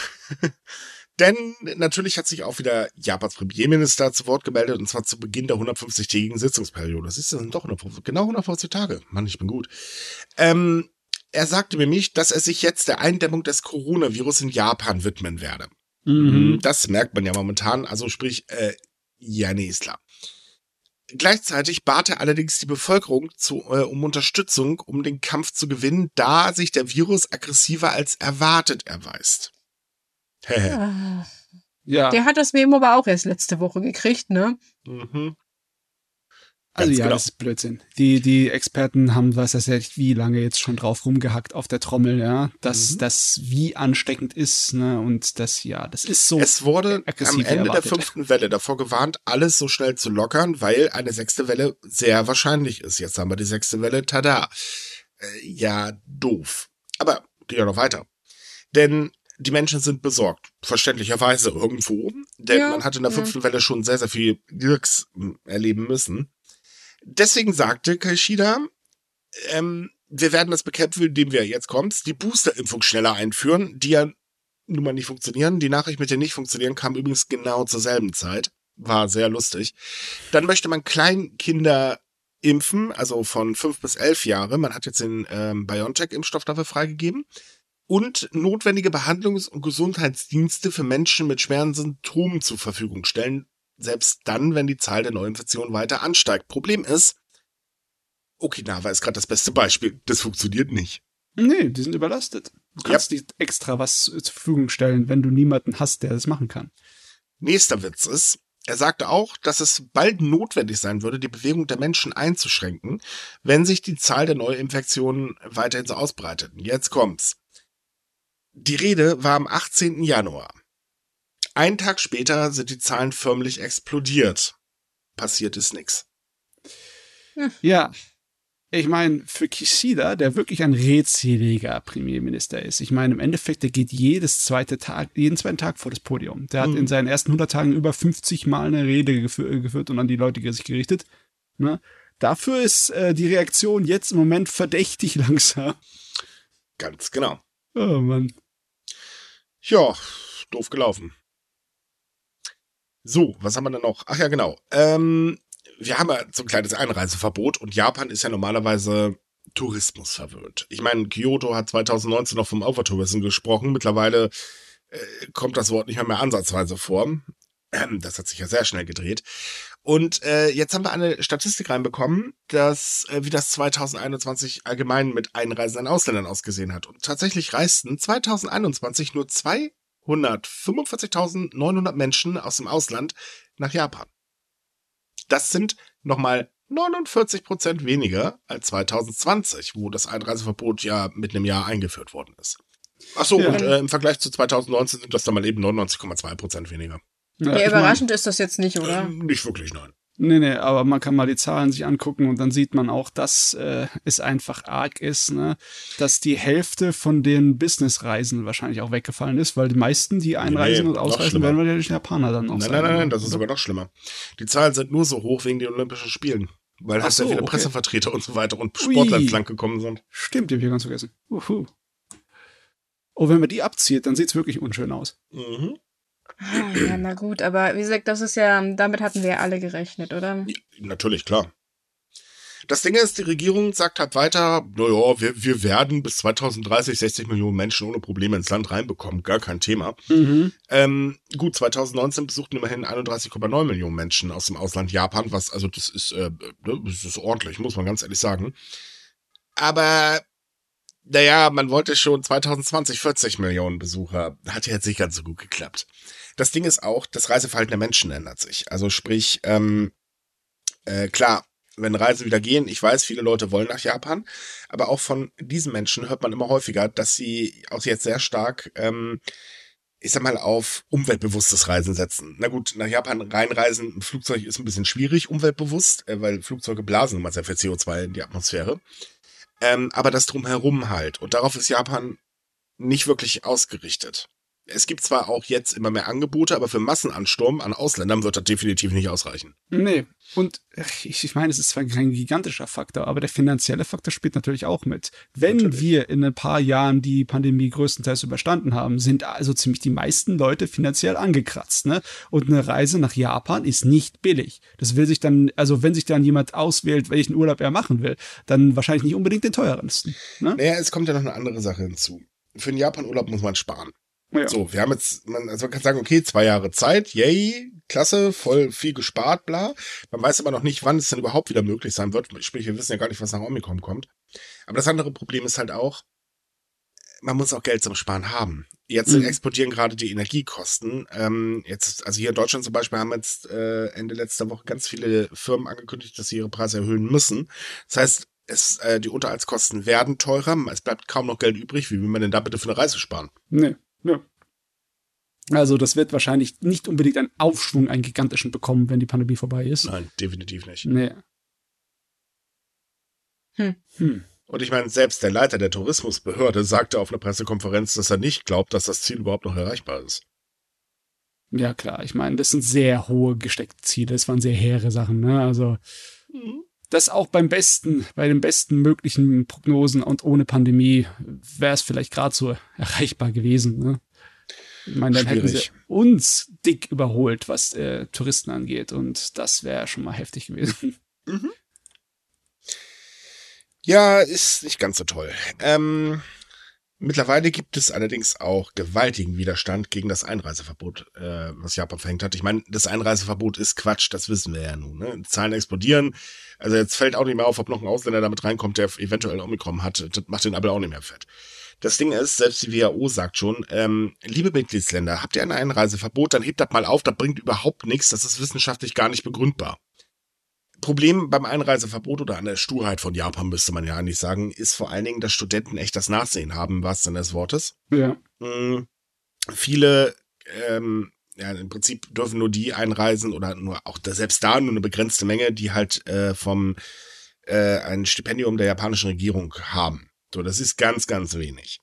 Denn natürlich hat sich auch wieder Japans Premierminister zu Wort gemeldet, und zwar zu Beginn der 150-tägigen Sitzungsperiode. Das ist dann doch 150, genau 150 Tage. Mann, ich bin gut. Ähm, er sagte mir nicht, dass er sich jetzt der Eindämmung des Coronavirus in Japan widmen werde. Mhm. Das merkt man ja momentan, also sprich, äh, ja, nee, ist klar. Gleichzeitig bat er allerdings die Bevölkerung zu, äh, um Unterstützung, um den Kampf zu gewinnen, da sich der Virus aggressiver als erwartet erweist. Ja. Der hat das Memo aber auch erst letzte Woche gekriegt, ne? Mhm. Also ja, genau. das ist Blödsinn. Die, die Experten haben, was das ja wie lange jetzt schon drauf rumgehackt auf der Trommel, ja, dass mhm. das wie ansteckend ist, ne, und das, ja, das ist so. Es wurde am Ende erwartet. der fünften Welle davor gewarnt, alles so schnell zu lockern, weil eine sechste Welle sehr wahrscheinlich ist. Jetzt haben wir die sechste Welle, tada. Äh, ja, doof. Aber geht ja noch weiter. Denn die Menschen sind besorgt, verständlicherweise irgendwo, denn ja, man hat in der fünften ja. Welle schon sehr, sehr viel Glücks hm, erleben müssen. Deswegen sagte Kaishida, ähm, wir werden das bekämpfen, indem wir, jetzt kommt's, die Boosterimpfung schneller einführen, die ja nun mal nicht funktionieren. Die Nachricht mit den nicht funktionieren kam übrigens genau zur selben Zeit. War sehr lustig. Dann möchte man Kleinkinder impfen, also von fünf bis elf Jahre. Man hat jetzt den ähm, BioNTech-Impfstoff dafür freigegeben. Und notwendige Behandlungs- und Gesundheitsdienste für Menschen mit schweren Symptomen zur Verfügung stellen, selbst dann, wenn die Zahl der Neuinfektionen weiter ansteigt. Problem ist, Okinawa ist gerade das beste Beispiel. Das funktioniert nicht. Nee, die sind überlastet. Du kannst yep. nicht extra was zur Verfügung stellen, wenn du niemanden hast, der das machen kann. Nächster Witz ist, er sagte auch, dass es bald notwendig sein würde, die Bewegung der Menschen einzuschränken, wenn sich die Zahl der Neuinfektionen weiterhin so ausbreitet. Jetzt kommt's. Die Rede war am 18. Januar. Einen Tag später sind die Zahlen förmlich explodiert. Passiert ist nichts. Ja, ich meine, für Kishida, der wirklich ein redseliger Premierminister ist, ich meine, im Endeffekt, der geht jedes zweite Tag, jeden zweiten Tag vor das Podium. Der hat mhm. in seinen ersten 100 Tagen über 50 Mal eine Rede geführt, geführt und an die Leute sich gerichtet. Ne? Dafür ist äh, die Reaktion jetzt im Moment verdächtig langsam. Ganz genau. Oh Mann. Ja, doof gelaufen. So, was haben wir denn noch? Ach ja, genau. Ähm, wir haben ja so ein kleines Einreiseverbot und Japan ist ja normalerweise Tourismus verwöhnt. Ich meine, Kyoto hat 2019 noch vom Overtourism gesprochen. Mittlerweile äh, kommt das Wort nicht mehr, mehr ansatzweise vor. Ähm, das hat sich ja sehr schnell gedreht. Und äh, jetzt haben wir eine Statistik reinbekommen, dass äh, wie das 2021 allgemein mit einreisenden Ausländern ausgesehen hat. Und tatsächlich reisten 2021 nur 245.900 Menschen aus dem Ausland nach Japan. Das sind nochmal 49 Prozent weniger als 2020, wo das Einreiseverbot ja mit einem Jahr eingeführt worden ist. Ach so, ja. und äh, im Vergleich zu 2019 sind das dann mal eben 99,2 Prozent weniger. Ja, ja überraschend mein, ist das jetzt nicht, oder? Äh, nicht wirklich, nein. Nee, nee, aber man kann mal die Zahlen sich angucken und dann sieht man auch, dass äh, es einfach arg ist, ne? dass die Hälfte von den Businessreisen wahrscheinlich auch weggefallen ist, weil die meisten, die einreisen nee, und ausreisen, werden durch Japaner dann noch Nein, sein, nein, nein, nein, das ist sogar noch schlimmer. Die Zahlen sind nur so hoch wegen den Olympischen Spielen, weil halt so, sehr viele okay. Pressevertreter und so weiter und Sportler ins Land gekommen sind. Stimmt, die hab ich ganz vergessen. Uhu. Oh, wenn man die abzieht, dann sieht's wirklich unschön aus. Mhm. Ah, ja, na gut, aber wie gesagt, das ist ja, damit hatten wir ja alle gerechnet, oder? Ja, natürlich, klar. Das Ding ist, die Regierung sagt halt weiter, naja, wir, wir werden bis 2030 60 Millionen Menschen ohne Probleme ins Land reinbekommen, gar kein Thema. Mhm. Ähm, gut, 2019 besuchten immerhin 31,9 Millionen Menschen aus dem Ausland Japan, was, also das ist, äh, ne, das ist ordentlich, muss man ganz ehrlich sagen. Aber naja, man wollte schon 2020 40 Millionen Besucher. Hat ja jetzt nicht ganz so gut geklappt. Das Ding ist auch, das Reiseverhalten der Menschen ändert sich. Also sprich, ähm, äh, klar, wenn Reisen wieder gehen, ich weiß, viele Leute wollen nach Japan, aber auch von diesen Menschen hört man immer häufiger, dass sie auch jetzt sehr stark, ähm, ich sag mal, auf umweltbewusstes Reisen setzen. Na gut, nach Japan reinreisen, ein Flugzeug ist ein bisschen schwierig, umweltbewusst, äh, weil Flugzeuge blasen immer sehr viel CO2 in die Atmosphäre. Ähm, aber das drumherum halt. Und darauf ist Japan nicht wirklich ausgerichtet es gibt zwar auch jetzt immer mehr Angebote, aber für Massenansturm an Ausländern wird das definitiv nicht ausreichen. Nee. Und ich, meine, es ist zwar kein gigantischer Faktor, aber der finanzielle Faktor spielt natürlich auch mit. Wenn natürlich. wir in ein paar Jahren die Pandemie größtenteils überstanden haben, sind also ziemlich die meisten Leute finanziell angekratzt. Ne? Und eine Reise nach Japan ist nicht billig. Das will sich dann, also wenn sich dann jemand auswählt, welchen Urlaub er machen will, dann wahrscheinlich nicht unbedingt den teuersten. Ne? Naja, es kommt ja noch eine andere Sache hinzu. Für einen Japan-Urlaub muss man sparen. Ja. So, wir haben jetzt, man, also man kann sagen, okay, zwei Jahre Zeit, yay, klasse, voll viel gespart, bla. Man weiß aber noch nicht, wann es denn überhaupt wieder möglich sein wird. Sprich, wir wissen ja gar nicht, was nach Omikron kommt. Aber das andere Problem ist halt auch, man muss auch Geld zum Sparen haben. Jetzt mhm. explodieren gerade die Energiekosten. Ähm, jetzt, also hier in Deutschland zum Beispiel haben jetzt äh, Ende letzter Woche ganz viele Firmen angekündigt, dass sie ihre Preise erhöhen müssen. Das heißt, es, äh, die Unterhaltskosten werden teurer, es bleibt kaum noch Geld übrig. Wie will man denn da bitte für eine Reise sparen? Nee. Ja. Also das wird wahrscheinlich nicht unbedingt einen Aufschwung, einen gigantischen bekommen, wenn die Pandemie vorbei ist. Nein, definitiv nicht. Nee. Hm. Hm. Und ich meine, selbst der Leiter der Tourismusbehörde sagte auf einer Pressekonferenz, dass er nicht glaubt, dass das Ziel überhaupt noch erreichbar ist. Ja, klar. Ich meine, das sind sehr hohe gesteckte Ziele. Das waren sehr hehre Sachen. Ne? Also, mhm das auch beim besten, bei den besten möglichen Prognosen und ohne Pandemie wäre es vielleicht gerade so erreichbar gewesen. Ne? Ich meine, dann Schwierig. hätten sie uns dick überholt, was äh, Touristen angeht. Und das wäre schon mal heftig gewesen. Mhm. Ja, ist nicht ganz so toll. Ähm, mittlerweile gibt es allerdings auch gewaltigen Widerstand gegen das Einreiseverbot, äh, was Japan verhängt hat. Ich meine, das Einreiseverbot ist Quatsch, das wissen wir ja nun. Ne? Zahlen explodieren. Also jetzt fällt auch nicht mehr auf, ob noch ein Ausländer damit reinkommt, der eventuell Omikron hat. Das macht den aber auch nicht mehr fett. Das Ding ist, selbst die WHO sagt schon, ähm, liebe Mitgliedsländer, habt ihr ein Einreiseverbot, dann hebt das mal auf, das bringt überhaupt nichts, das ist wissenschaftlich gar nicht begründbar. Problem beim Einreiseverbot oder an der Sturheit von Japan, müsste man ja eigentlich sagen, ist vor allen Dingen, dass Studenten echt das Nachsehen haben, was denn des Wortes. Ja. Mhm. Viele, ähm, ja, im Prinzip dürfen nur die einreisen oder nur auch selbst da nur eine begrenzte Menge, die halt äh, vom äh, ein Stipendium der japanischen Regierung haben. So, das ist ganz, ganz wenig.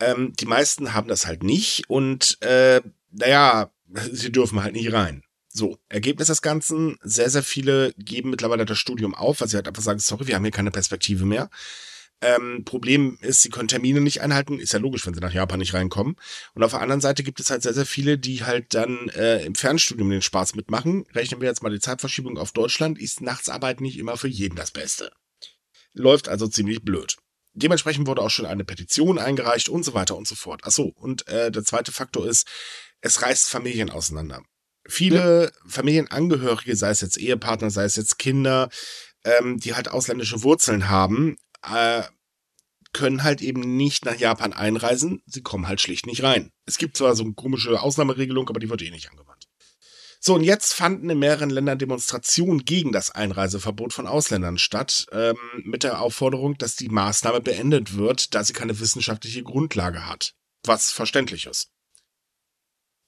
Ähm, die meisten haben das halt nicht und äh, naja, sie dürfen halt nicht rein. So, Ergebnis des Ganzen, sehr, sehr viele geben mittlerweile das Studium auf, weil sie halt einfach sagen, sorry, wir haben hier keine Perspektive mehr. Ähm, Problem ist, sie können Termine nicht einhalten. Ist ja logisch, wenn sie nach Japan nicht reinkommen. Und auf der anderen Seite gibt es halt sehr, sehr viele, die halt dann äh, im Fernstudium den Spaß mitmachen. Rechnen wir jetzt mal die Zeitverschiebung auf Deutschland, ist Nachtsarbeit nicht immer für jeden das Beste. Läuft also ziemlich blöd. Dementsprechend wurde auch schon eine Petition eingereicht und so weiter und so fort. Ach so, und äh, der zweite Faktor ist, es reißt Familien auseinander. Viele. Familienangehörige, sei es jetzt Ehepartner, sei es jetzt Kinder, ähm, die halt ausländische Wurzeln haben, äh, können halt eben nicht nach Japan einreisen. Sie kommen halt schlicht nicht rein. Es gibt zwar so eine komische Ausnahmeregelung, aber die wird eh nicht angewandt. So, und jetzt fanden in mehreren Ländern Demonstrationen gegen das Einreiseverbot von Ausländern statt, ähm, mit der Aufforderung, dass die Maßnahme beendet wird, da sie keine wissenschaftliche Grundlage hat. Was verständlich ist.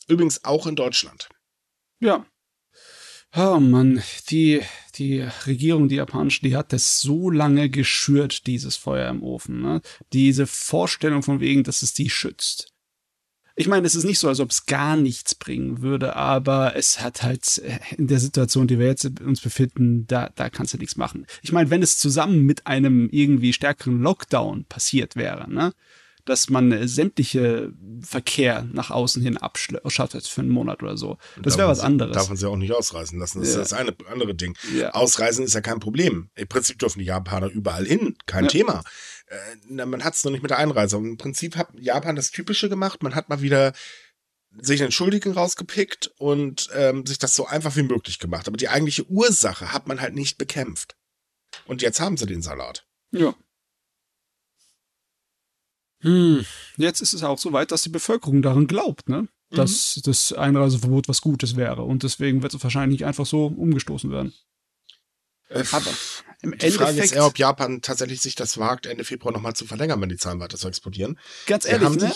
Übrigens auch in Deutschland. Ja. Oh Mann, die, die Regierung, die japanische, die hat das so lange geschürt, dieses Feuer im Ofen. Ne? Diese Vorstellung von wegen, dass es die schützt. Ich meine, es ist nicht so, als ob es gar nichts bringen würde, aber es hat halt äh, in der Situation, die wir jetzt uns befinden, da, da kannst du nichts machen. Ich meine, wenn es zusammen mit einem irgendwie stärkeren Lockdown passiert wäre, ne? Dass man äh, sämtliche Verkehr nach außen hin abschattet für einen Monat oder so. Das wäre was anderes. Darf man sie auch nicht ausreisen lassen. Das ja. ist das eine andere Ding. Ja. Ausreisen ist ja kein Problem. Im Prinzip dürfen die Japaner überall hin. Kein ja. Thema. Äh, man hat es noch nicht mit der Einreise. Und Im Prinzip hat Japan das Typische gemacht. Man hat mal wieder sich einen Schuldigen rausgepickt und ähm, sich das so einfach wie möglich gemacht. Aber die eigentliche Ursache hat man halt nicht bekämpft. Und jetzt haben sie den Salat. Ja. Hm, jetzt ist es auch so weit, dass die Bevölkerung daran glaubt, ne? Dass mhm. das Einreiseverbot was Gutes wäre. Und deswegen wird es wahrscheinlich einfach so umgestoßen werden. Äh, Aber im die Endeffekt, Frage ist eher, ob Japan tatsächlich sich das wagt, Ende Februar nochmal zu verlängern, wenn die Zahlen weiter so explodieren. Ganz ehrlich, ne?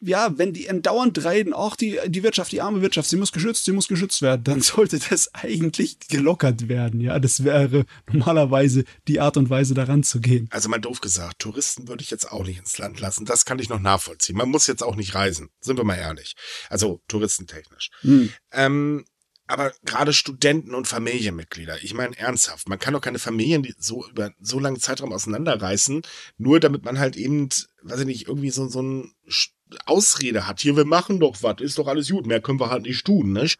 Ja, wenn die andauernd reden, auch die, die Wirtschaft, die arme Wirtschaft, sie muss geschützt, sie muss geschützt werden, dann sollte das eigentlich gelockert werden. Ja, das wäre normalerweise die Art und Weise, daran zu gehen. Also mal doof gesagt, Touristen würde ich jetzt auch nicht ins Land lassen. Das kann ich noch nachvollziehen. Man muss jetzt auch nicht reisen. Sind wir mal ehrlich. Also touristentechnisch. Hm. Ähm, aber gerade Studenten und Familienmitglieder, ich meine ernsthaft, man kann doch keine Familien die so über so langen Zeitraum auseinanderreißen, nur damit man halt eben, weiß ich nicht, irgendwie so, so ein Ausrede hat. Hier, wir machen doch was, ist doch alles gut, mehr können wir halt nicht tun, nicht?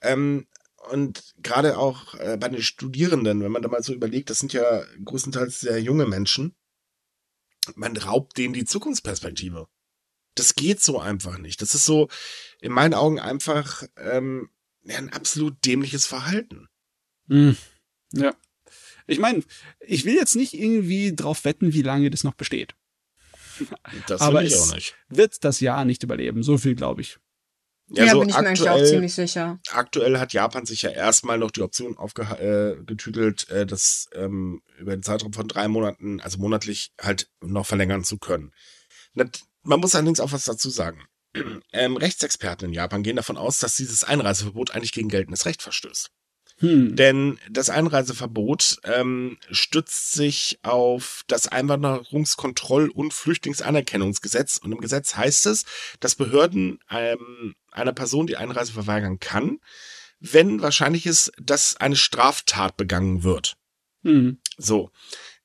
Ähm, und gerade auch äh, bei den Studierenden, wenn man da mal so überlegt, das sind ja größtenteils sehr junge Menschen, man raubt denen die Zukunftsperspektive. Das geht so einfach nicht. Das ist so in meinen Augen einfach ähm, ein absolut dämliches Verhalten. Mm, ja. Ich meine, ich will jetzt nicht irgendwie drauf wetten, wie lange das noch besteht. Das Aber ich auch nicht. wird das Jahr nicht überleben. So viel glaube ich. Ja, ja so bin ich mir eigentlich auch ziemlich sicher. Aktuell hat Japan sich ja erstmal noch die Option aufgetütelt, äh, äh, das ähm, über den Zeitraum von drei Monaten, also monatlich halt noch verlängern zu können. Man muss allerdings auch was dazu sagen. Ähm, Rechtsexperten in Japan gehen davon aus, dass dieses Einreiseverbot eigentlich gegen geltendes Recht verstößt. Hm. Denn das Einreiseverbot ähm, stützt sich auf das Einwanderungskontroll- und Flüchtlingsanerkennungsgesetz. Und im Gesetz heißt es, dass Behörden ähm, einer Person die Einreise verweigern kann, wenn wahrscheinlich ist, dass eine Straftat begangen wird. Mhm. So.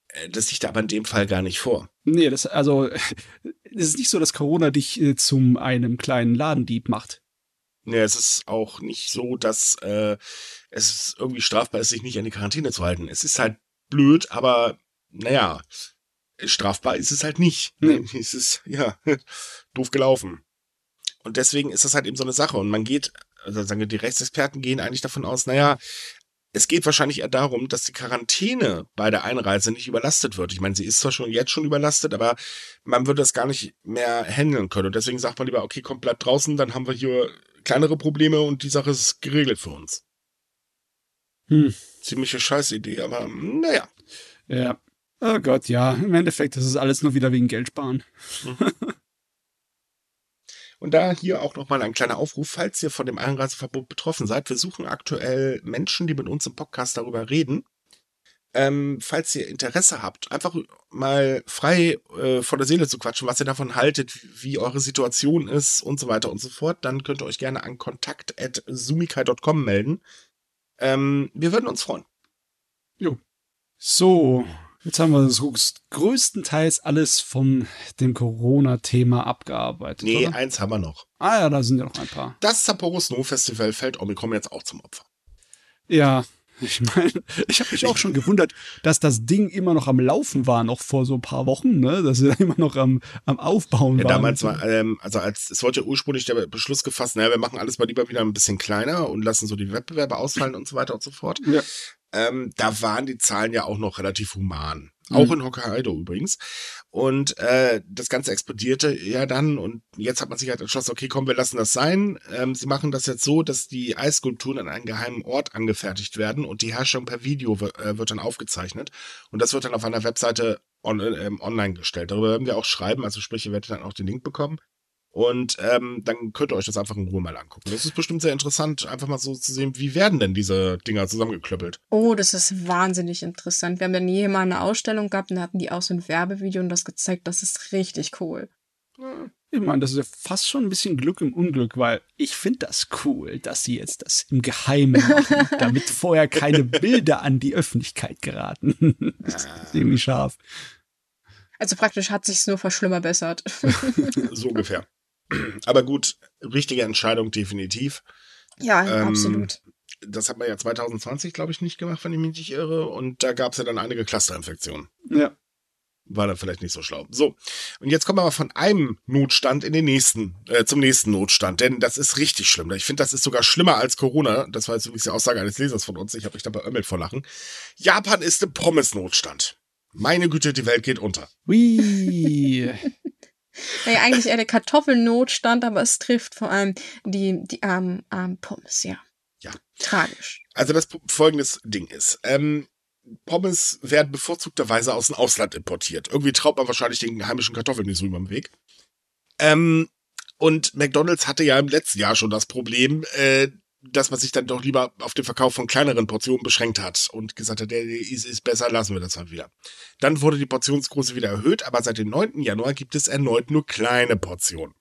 Äh, das liegt aber in dem Fall gar nicht vor. Nee, das, also, es ist nicht so, dass Corona dich äh, zum einem kleinen Ladendieb macht. Nee, es ist auch nicht so, dass äh, es irgendwie strafbar ist, sich nicht an die Quarantäne zu halten. Es ist halt blöd, aber naja, strafbar ist es halt nicht. Nee. Es ist, ja, doof gelaufen. Und deswegen ist das halt eben so eine Sache. Und man geht, also sagen wir, die Rechtsexperten gehen eigentlich davon aus, naja, es geht wahrscheinlich eher darum, dass die Quarantäne bei der Einreise nicht überlastet wird. Ich meine, sie ist zwar schon jetzt schon überlastet, aber man würde das gar nicht mehr handeln können. Und deswegen sagt man lieber, okay, komm, bleib draußen, dann haben wir hier kleinere Probleme und die Sache ist geregelt für uns. Hm. Ziemliche Scheißidee, aber naja. Ja. Oh Gott, ja. Im Endeffekt, das ist alles nur wieder wegen Geld sparen. Mhm. Und da hier auch nochmal ein kleiner Aufruf, falls ihr von dem Einreiseverbot betroffen seid. Wir suchen aktuell Menschen, die mit uns im Podcast darüber reden. Ähm, falls ihr Interesse habt, einfach mal frei äh, von der Seele zu quatschen, was ihr davon haltet, wie eure Situation ist und so weiter und so fort, dann könnt ihr euch gerne an kontakt.sumikai.com melden. Ähm, wir würden uns freuen. Jo. So, Jetzt haben wir so größtenteils alles von dem Corona-Thema abgearbeitet. Nee, oder? eins haben wir noch. Ah ja, da sind ja noch ein paar. Das Sapporo Snow Festival fällt Omikron jetzt auch zum Opfer. Ja, ich meine, ich habe mich auch schon gewundert, dass das Ding immer noch am Laufen war, noch vor so ein paar Wochen, ne? Dass sie da immer noch am, am Aufbauen ja, waren. Damals war, ähm, also als es wurde ja ursprünglich der Beschluss gefasst, naja, wir machen alles mal lieber wieder ein bisschen kleiner und lassen so die Wettbewerbe ausfallen und so weiter und so fort. Ja ähm, da waren die Zahlen ja auch noch relativ human. Auch mhm. in Hokkaido übrigens. Und äh, das Ganze explodierte ja dann und jetzt hat man sich halt entschlossen, okay, komm, wir lassen das sein. Ähm, sie machen das jetzt so, dass die Eisskulpturen an einem geheimen Ort angefertigt werden und die Herstellung per Video äh, wird dann aufgezeichnet. Und das wird dann auf einer Webseite on, äh, online gestellt. Darüber werden wir auch schreiben, also sprich, ihr werdet dann auch den Link bekommen. Und ähm, dann könnt ihr euch das einfach in Ruhe mal angucken. Das ist bestimmt sehr interessant, einfach mal so zu sehen, wie werden denn diese Dinger zusammengeklöppelt. Oh, das ist wahnsinnig interessant. Wir haben dann hier mal eine Ausstellung gehabt und da hatten die auch so ein Werbevideo und das gezeigt. Das ist richtig cool. Ich meine, das ist ja fast schon ein bisschen Glück im Unglück, weil ich finde das cool, dass sie jetzt das im Geheimen machen, damit vorher keine Bilder an die Öffentlichkeit geraten. das ist ziemlich scharf. Also praktisch hat sich's nur verschlimmerbessert. so ungefähr. Aber gut, richtige Entscheidung definitiv. Ja, ähm, absolut. Das hat man ja 2020, glaube ich, nicht gemacht, wenn ich mich nicht irre. Und da gab es ja dann einige Clusterinfektionen. Ja. War dann vielleicht nicht so schlau. So, und jetzt kommen wir aber von einem Notstand in den nächsten, äh, zum nächsten Notstand, denn das ist richtig schlimm. Ich finde, das ist sogar schlimmer als Corona. Das war jetzt übrigens die Aussage eines Lesers von uns. Ich habe mich dabei ömmelt vor Lachen. Japan ist im Pommes-Notstand. Meine Güte, die Welt geht unter. Ui. Naja, eigentlich eher der Kartoffelnotstand, aber es trifft vor allem die, die armen, armen Pommes, ja. Ja. Tragisch. Also das folgendes Ding ist. Ähm, Pommes werden bevorzugterweise aus dem Ausland importiert. Irgendwie traut man wahrscheinlich den heimischen Kartoffeln nicht so über den Weg. Ähm, und McDonald's hatte ja im letzten Jahr schon das Problem, äh, dass man sich dann doch lieber auf den Verkauf von kleineren Portionen beschränkt hat und gesagt hat, der ist, ist besser, lassen wir das mal wieder. Dann wurde die Portionsgröße wieder erhöht, aber seit dem 9. Januar gibt es erneut nur kleine Portionen.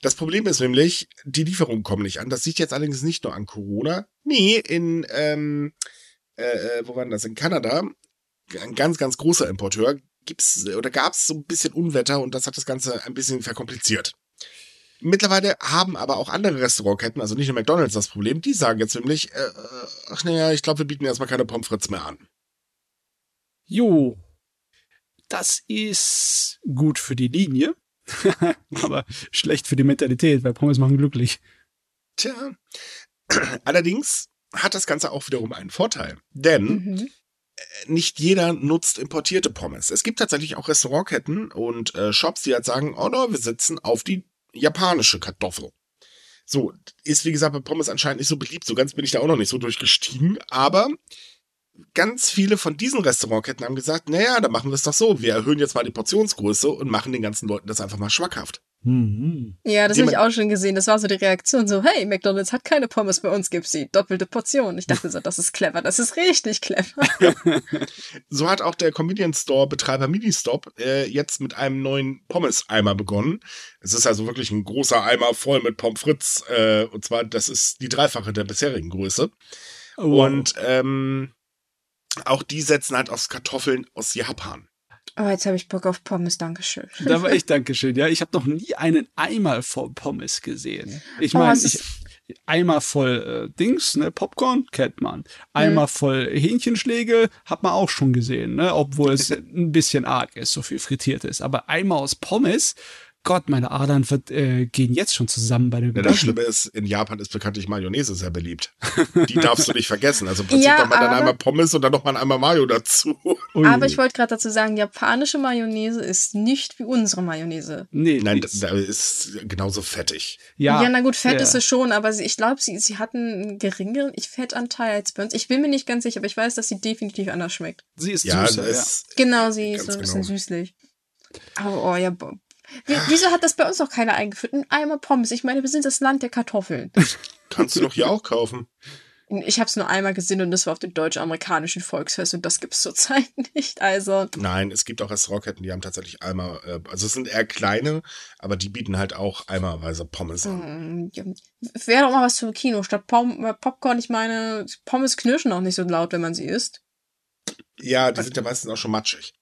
Das Problem ist nämlich, die Lieferungen kommen nicht an. Das liegt jetzt allerdings nicht nur an Corona. Nee, in, ähm, äh, äh wo war denn das? In Kanada, ein ganz, ganz großer Importeur, gibt's oder gab es so ein bisschen Unwetter und das hat das Ganze ein bisschen verkompliziert. Mittlerweile haben aber auch andere Restaurantketten, also nicht nur McDonalds, das Problem. Die sagen jetzt nämlich, äh, ach naja, ich glaube, wir bieten erstmal keine Pommes frites mehr an. Jo, das ist gut für die Linie, aber schlecht für die Mentalität, weil Pommes machen glücklich. Tja, allerdings hat das Ganze auch wiederum einen Vorteil, denn mhm. Äh, nicht jeder nutzt importierte Pommes. Es gibt tatsächlich auch Restaurantketten und äh, Shops, die halt sagen, oh no, wir sitzen auf die japanische Kartoffel. So, ist wie gesagt bei Pommes anscheinend nicht so beliebt. So ganz bin ich da auch noch nicht so durchgestiegen. Aber ganz viele von diesen Restaurantketten haben gesagt, naja, dann machen wir es doch so. Wir erhöhen jetzt mal die Portionsgröße und machen den ganzen Leuten das einfach mal schmackhaft. Mhm. Ja, das habe ich auch schon gesehen. Das war so die Reaktion so, hey, McDonald's hat keine Pommes, bei uns gibt's sie. Doppelte Portion. Ich dachte so, das ist clever, das ist richtig clever. so hat auch der Convenience Store Betreiber Ministop äh, jetzt mit einem neuen Pommes-Eimer begonnen. Es ist also wirklich ein großer Eimer voll mit Pommes frites. Äh, und zwar, das ist die dreifache der bisherigen Größe. Oh. Und ähm, Auch die setzen halt aus Kartoffeln aus Japan. Oh, jetzt habe ich Bock auf Pommes, Dankeschön. Da war ich Dankeschön, ja. Ich habe noch nie einen Eimer voll Pommes gesehen. Ich meine, oh, Eimer voll äh, Dings, ne, Popcorn, kennt man. Eimer mhm. voll Hähnchenschläge hat man auch schon gesehen, ne, obwohl es ein bisschen arg ist, so viel frittiert ist. Aber Eimer aus Pommes, Gott, meine Adern äh, gehen jetzt schon zusammen bei dem ja, Das Schlimme ist, in Japan ist bekanntlich Mayonnaise sehr beliebt. Die darfst du nicht vergessen. Also im Prinzip ja, man dann einmal Pommes und dann noch mal einmal Mayo dazu. Ui. Aber ich wollte gerade dazu sagen, japanische Mayonnaise ist nicht wie unsere Mayonnaise. Nee, nein, das, das ist genauso fettig. Ja, ja na gut, Fett ja. ist es schon, aber sie, ich glaube, sie, sie hatten einen geringeren Fettanteil als bei uns. Ich bin mir nicht ganz sicher, aber ich weiß, dass sie definitiv anders schmeckt. Sie ist ja, süßer, ja. Genau, sie ist so ein bisschen genau. süßlich. Aber oh ja, wieso hat das bei uns noch keiner eingeführt? Ein Eimer Pommes. Ich meine, wir sind das Land der Kartoffeln. Kannst du doch hier auch kaufen. Ich habe es nur einmal gesehen und das war auf dem deutsch-amerikanischen Volksfest und das gibt es zurzeit nicht. Also nein, es gibt auch Restaurantketten, die haben tatsächlich Eimer. Äh, also es sind eher kleine, aber die bieten halt auch eimerweise Pommes an. Mm, Wäre doch mal was für Kino statt Pom äh, Popcorn. Ich meine, Pommes knirschen auch nicht so laut, wenn man sie isst. Ja, die sind ja meistens auch schon matschig.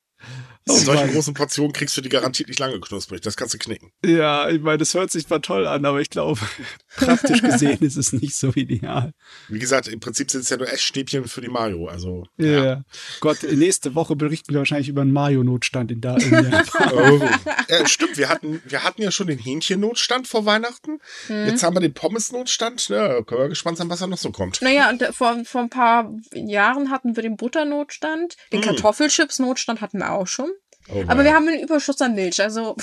Oh in solchen großen Portionen kriegst du die garantiert nicht lange knusprig. Das kannst du knicken. Ja, ich meine, das hört sich zwar toll an, aber ich glaube, praktisch gesehen ist es nicht so ideal. Wie gesagt, im Prinzip sind es ja nur Essstäbchen für die Mayo. Also, ja. ja. Gott, nächste Woche berichten wir wahrscheinlich über einen Mayo-Notstand in da. In oh. ja, stimmt, wir hatten, wir hatten ja schon den Hähnchen-Notstand vor Weihnachten. Hm. Jetzt haben wir den Pommes-Notstand. Ja, können wir gespannt sein, was da noch so kommt. Naja, und vor, vor ein paar Jahren hatten wir den Butternotstand. Den hm. Kartoffelchips-Notstand hatten wir auch schon. Oh Aber wir haben einen Überschuss an Milch, also.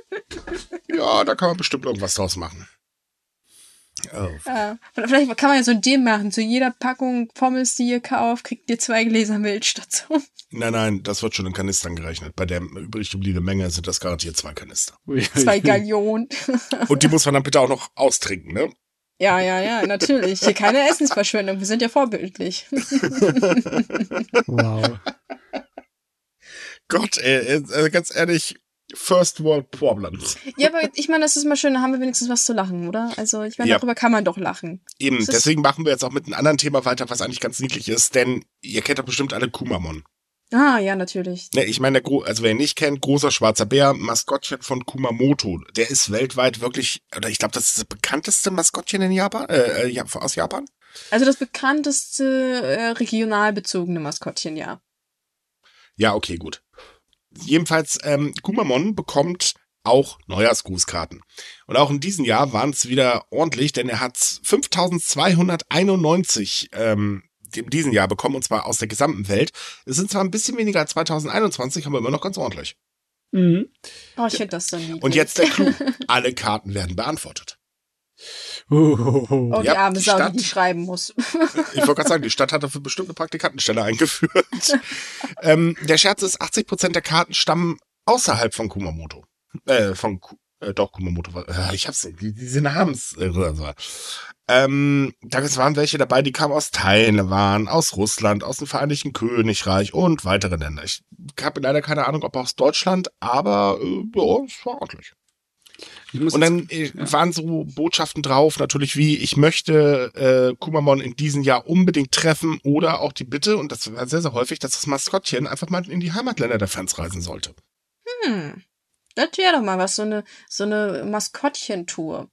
ja, da kann man bestimmt irgendwas draus machen. Oh. Ja, vielleicht kann man ja so ein Deal machen. Zu jeder Packung Pommes, die ihr kauft, kriegt ihr zwei Gläser Milch dazu. Nein, nein, das wird schon in Kanistern gerechnet. Bei der übrig gebliebenen Menge sind das garantiert zwei Kanister. Zwei Gallionen. Und die muss man dann bitte auch noch austrinken, ne? Ja, ja, ja, natürlich. Hier keine Essensverschwendung. Wir sind ja vorbildlich. wow. Gott, ey, also ganz ehrlich, First World Problems. Ja, aber ich meine, das ist mal schön, da haben wir wenigstens was zu lachen, oder? Also, ich meine, ja. darüber kann man doch lachen. Eben, deswegen machen wir jetzt auch mit einem anderen Thema weiter, was eigentlich ganz niedlich ist, denn ihr kennt doch bestimmt alle Kumamon. Ah, ja, natürlich. Ne, ich meine, also wer ihn nicht kennt, großer schwarzer Bär, Maskottchen von Kumamoto. Der ist weltweit wirklich, oder ich glaube, das ist das bekannteste Maskottchen in Japan, äh, äh aus Japan. Also das bekannteste äh, regional bezogene Maskottchen, ja. Ja, okay, gut. Jedenfalls, ähm, Kumamon bekommt auch Neujahrsgrußkarten. Und auch in diesem Jahr waren es wieder ordentlich, denn er hat 5291 ähm, in diesem Jahr bekommen, und zwar aus der gesamten Welt. Es sind zwar ein bisschen weniger als 2021, aber immer noch ganz ordentlich. Mhm. Oh, ich finde das so niedlich. Und jetzt der Clou. Alle Karten werden beantwortet. Oh, die ja, arme die Sau, Stadt, die, die schreiben muss. ich wollte gerade sagen, die Stadt hat dafür bestimmt eine Praktikantenstelle eingeführt. ähm, der Scherz ist, 80 Prozent der Karten stammen außerhalb von Kumamoto. Äh, von, äh, doch, Kumamoto, äh, ich hab's nicht, diese Namens, äh, ähm, da waren welche dabei, die kamen aus Taiwan, aus Russland, aus dem Vereinigten Königreich und weitere Länder. Ich habe leider keine Ahnung, ob aus Deutschland, aber äh, ja, es war ordentlich. Und dann äh, ja. waren so Botschaften drauf, natürlich wie, ich möchte äh, Kumamon in diesem Jahr unbedingt treffen oder auch die Bitte, und das war sehr, sehr häufig, dass das Maskottchen einfach mal in die Heimatländer der Fans reisen sollte. Hm. Das wäre doch mal was, so eine, so eine Maskottchen-Tour.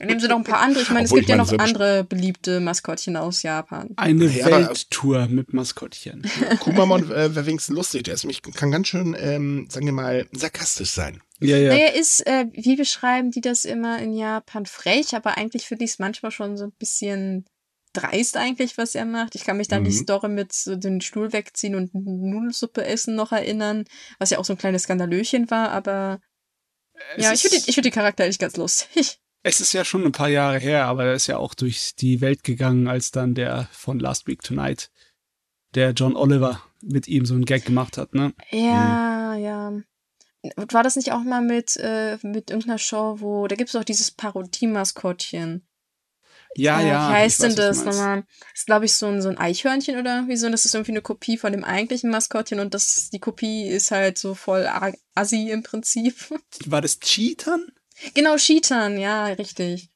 Nehmen Sie doch ein paar andere. Ich meine, es gibt ja noch andere beliebte Maskottchen aus Japan. Eine ja, Welttour mit Maskottchen. Kumamon äh, wäre wenigstens lustig. Der ist mich, kann ganz schön, ähm, sagen wir mal, sarkastisch sein. Ja, ja. Naja, ist, äh, wie beschreiben die das immer in Japan? Frech, aber eigentlich finde ich es manchmal schon so ein bisschen dreist eigentlich, was er macht. Ich kann mich dann mhm. die Story mit so den Stuhl wegziehen und Nudelsuppe essen noch erinnern, was ja auch so ein kleines Skandalöchen war, aber es ja, ich finde ich find den Charakter eigentlich ganz lustig. Es ist ja schon ein paar Jahre her, aber er ist ja auch durch die Welt gegangen, als dann der von Last Week Tonight, der John Oliver, mit ihm so einen Gag gemacht hat, ne? Ja, mhm. ja. War das nicht auch mal mit, äh, mit irgendeiner Show, wo, da gibt es auch dieses Parodie-Maskottchen. Ja, äh, ja. Wie heißt denn das nochmal? Das ist, glaube ich, so ein, so ein Eichhörnchen oder wie so. Das ist irgendwie eine Kopie von dem eigentlichen Maskottchen und das, die Kopie ist halt so voll assi im Prinzip. War das Cheetern? Genau, Cheetern, ja, richtig.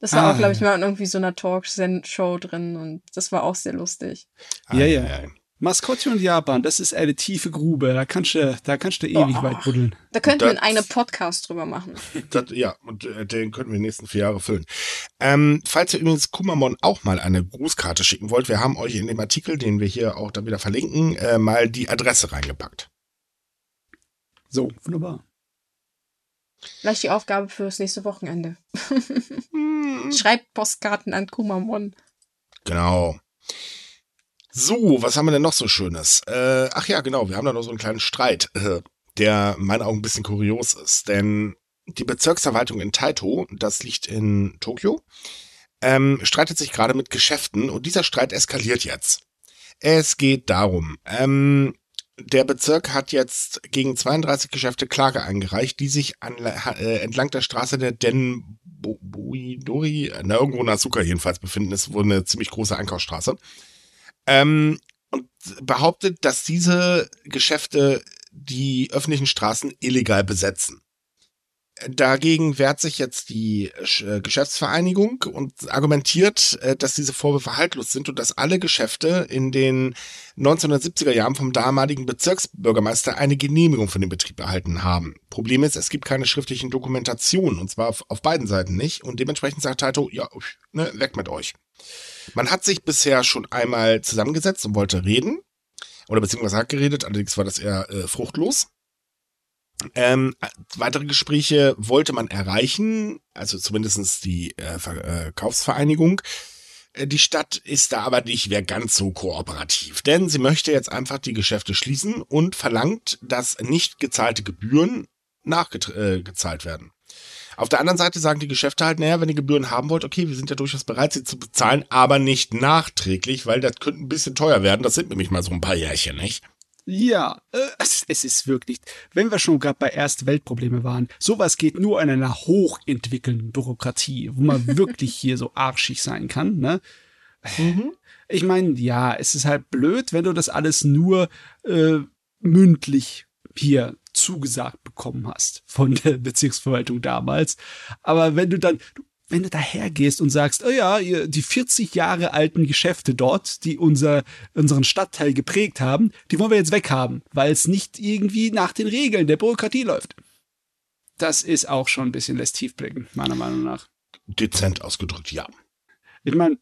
Das war ah, auch, glaube ich, mal in irgendwie so einer Talk-Show drin und das war auch sehr lustig. Ja, ja. ja. Maskottchen Japan, das ist eine tiefe Grube. Da kannst du, da kannst du ewig oh. weit buddeln. Da könnten wir einen Podcast drüber machen. Das, ja, und äh, den könnten wir die nächsten vier Jahre füllen. Ähm, falls ihr übrigens Kumamon auch mal eine Grußkarte schicken wollt, wir haben euch in dem Artikel, den wir hier auch dann wieder verlinken, äh, mal die Adresse reingepackt. So, wunderbar. Vielleicht die Aufgabe fürs nächste Wochenende. Hm. Schreibt Postkarten an Kumamon. Genau. So, was haben wir denn noch so Schönes? Äh, ach ja, genau, wir haben da noch so einen kleinen Streit, äh, der in meinen Augen ein bisschen kurios ist. Denn die Bezirksverwaltung in Taito, das liegt in Tokio, ähm, streitet sich gerade mit Geschäften und dieser Streit eskaliert jetzt. Es geht darum, ähm, der Bezirk hat jetzt gegen 32 Geschäfte Klage eingereicht, die sich an, äh, entlang der Straße der Denbuidori, na, irgendwo in Asuka jedenfalls befinden. ist wohl eine ziemlich große Einkaufsstraße. Ähm, und behauptet, dass diese Geschäfte die öffentlichen Straßen illegal besetzen. Dagegen wehrt sich jetzt die äh, Geschäftsvereinigung und argumentiert, äh, dass diese Vorwürfe haltlos sind und dass alle Geschäfte in den 1970er Jahren vom damaligen Bezirksbürgermeister eine Genehmigung für den Betrieb erhalten haben. Problem ist, es gibt keine schriftlichen Dokumentationen und zwar auf, auf beiden Seiten nicht und dementsprechend sagt Taito, ja, ne, weg mit euch. Man hat sich bisher schon einmal zusammengesetzt und wollte reden oder beziehungsweise hat geredet, allerdings war das eher äh, fruchtlos. Ähm, weitere Gespräche wollte man erreichen, also zumindestens die äh, Verkaufsvereinigung. Äh, die Stadt ist da aber nicht mehr ganz so kooperativ, denn sie möchte jetzt einfach die Geschäfte schließen und verlangt, dass nicht gezahlte Gebühren nachgezahlt äh, werden. Auf der anderen Seite sagen die Geschäfte halt, naja, wenn ihr Gebühren haben wollt, okay, wir sind ja durchaus bereit, sie zu bezahlen, aber nicht nachträglich, weil das könnte ein bisschen teuer werden. Das sind nämlich mal so ein paar Jährchen, nicht? Ja, äh, es, ist wirklich, wenn wir schon gerade bei Erste-Welt-Probleme waren, sowas geht nur in einer hochentwickelnden Bürokratie, wo man wirklich hier so arschig sein kann, ne? Mhm. Ich meine, ja, es ist halt blöd, wenn du das alles nur äh, mündlich hier zugesagt bekommen hast von der Bezirksverwaltung damals. Aber wenn du dann, du wenn du dahergehst und sagst, oh ja, die 40 Jahre alten Geschäfte dort, die unser, unseren Stadtteil geprägt haben, die wollen wir jetzt weghaben, weil es nicht irgendwie nach den Regeln der Bürokratie läuft. Das ist auch schon ein bisschen lästivblickend, meiner Meinung nach. Dezent ausgedrückt, ja. Ich meine,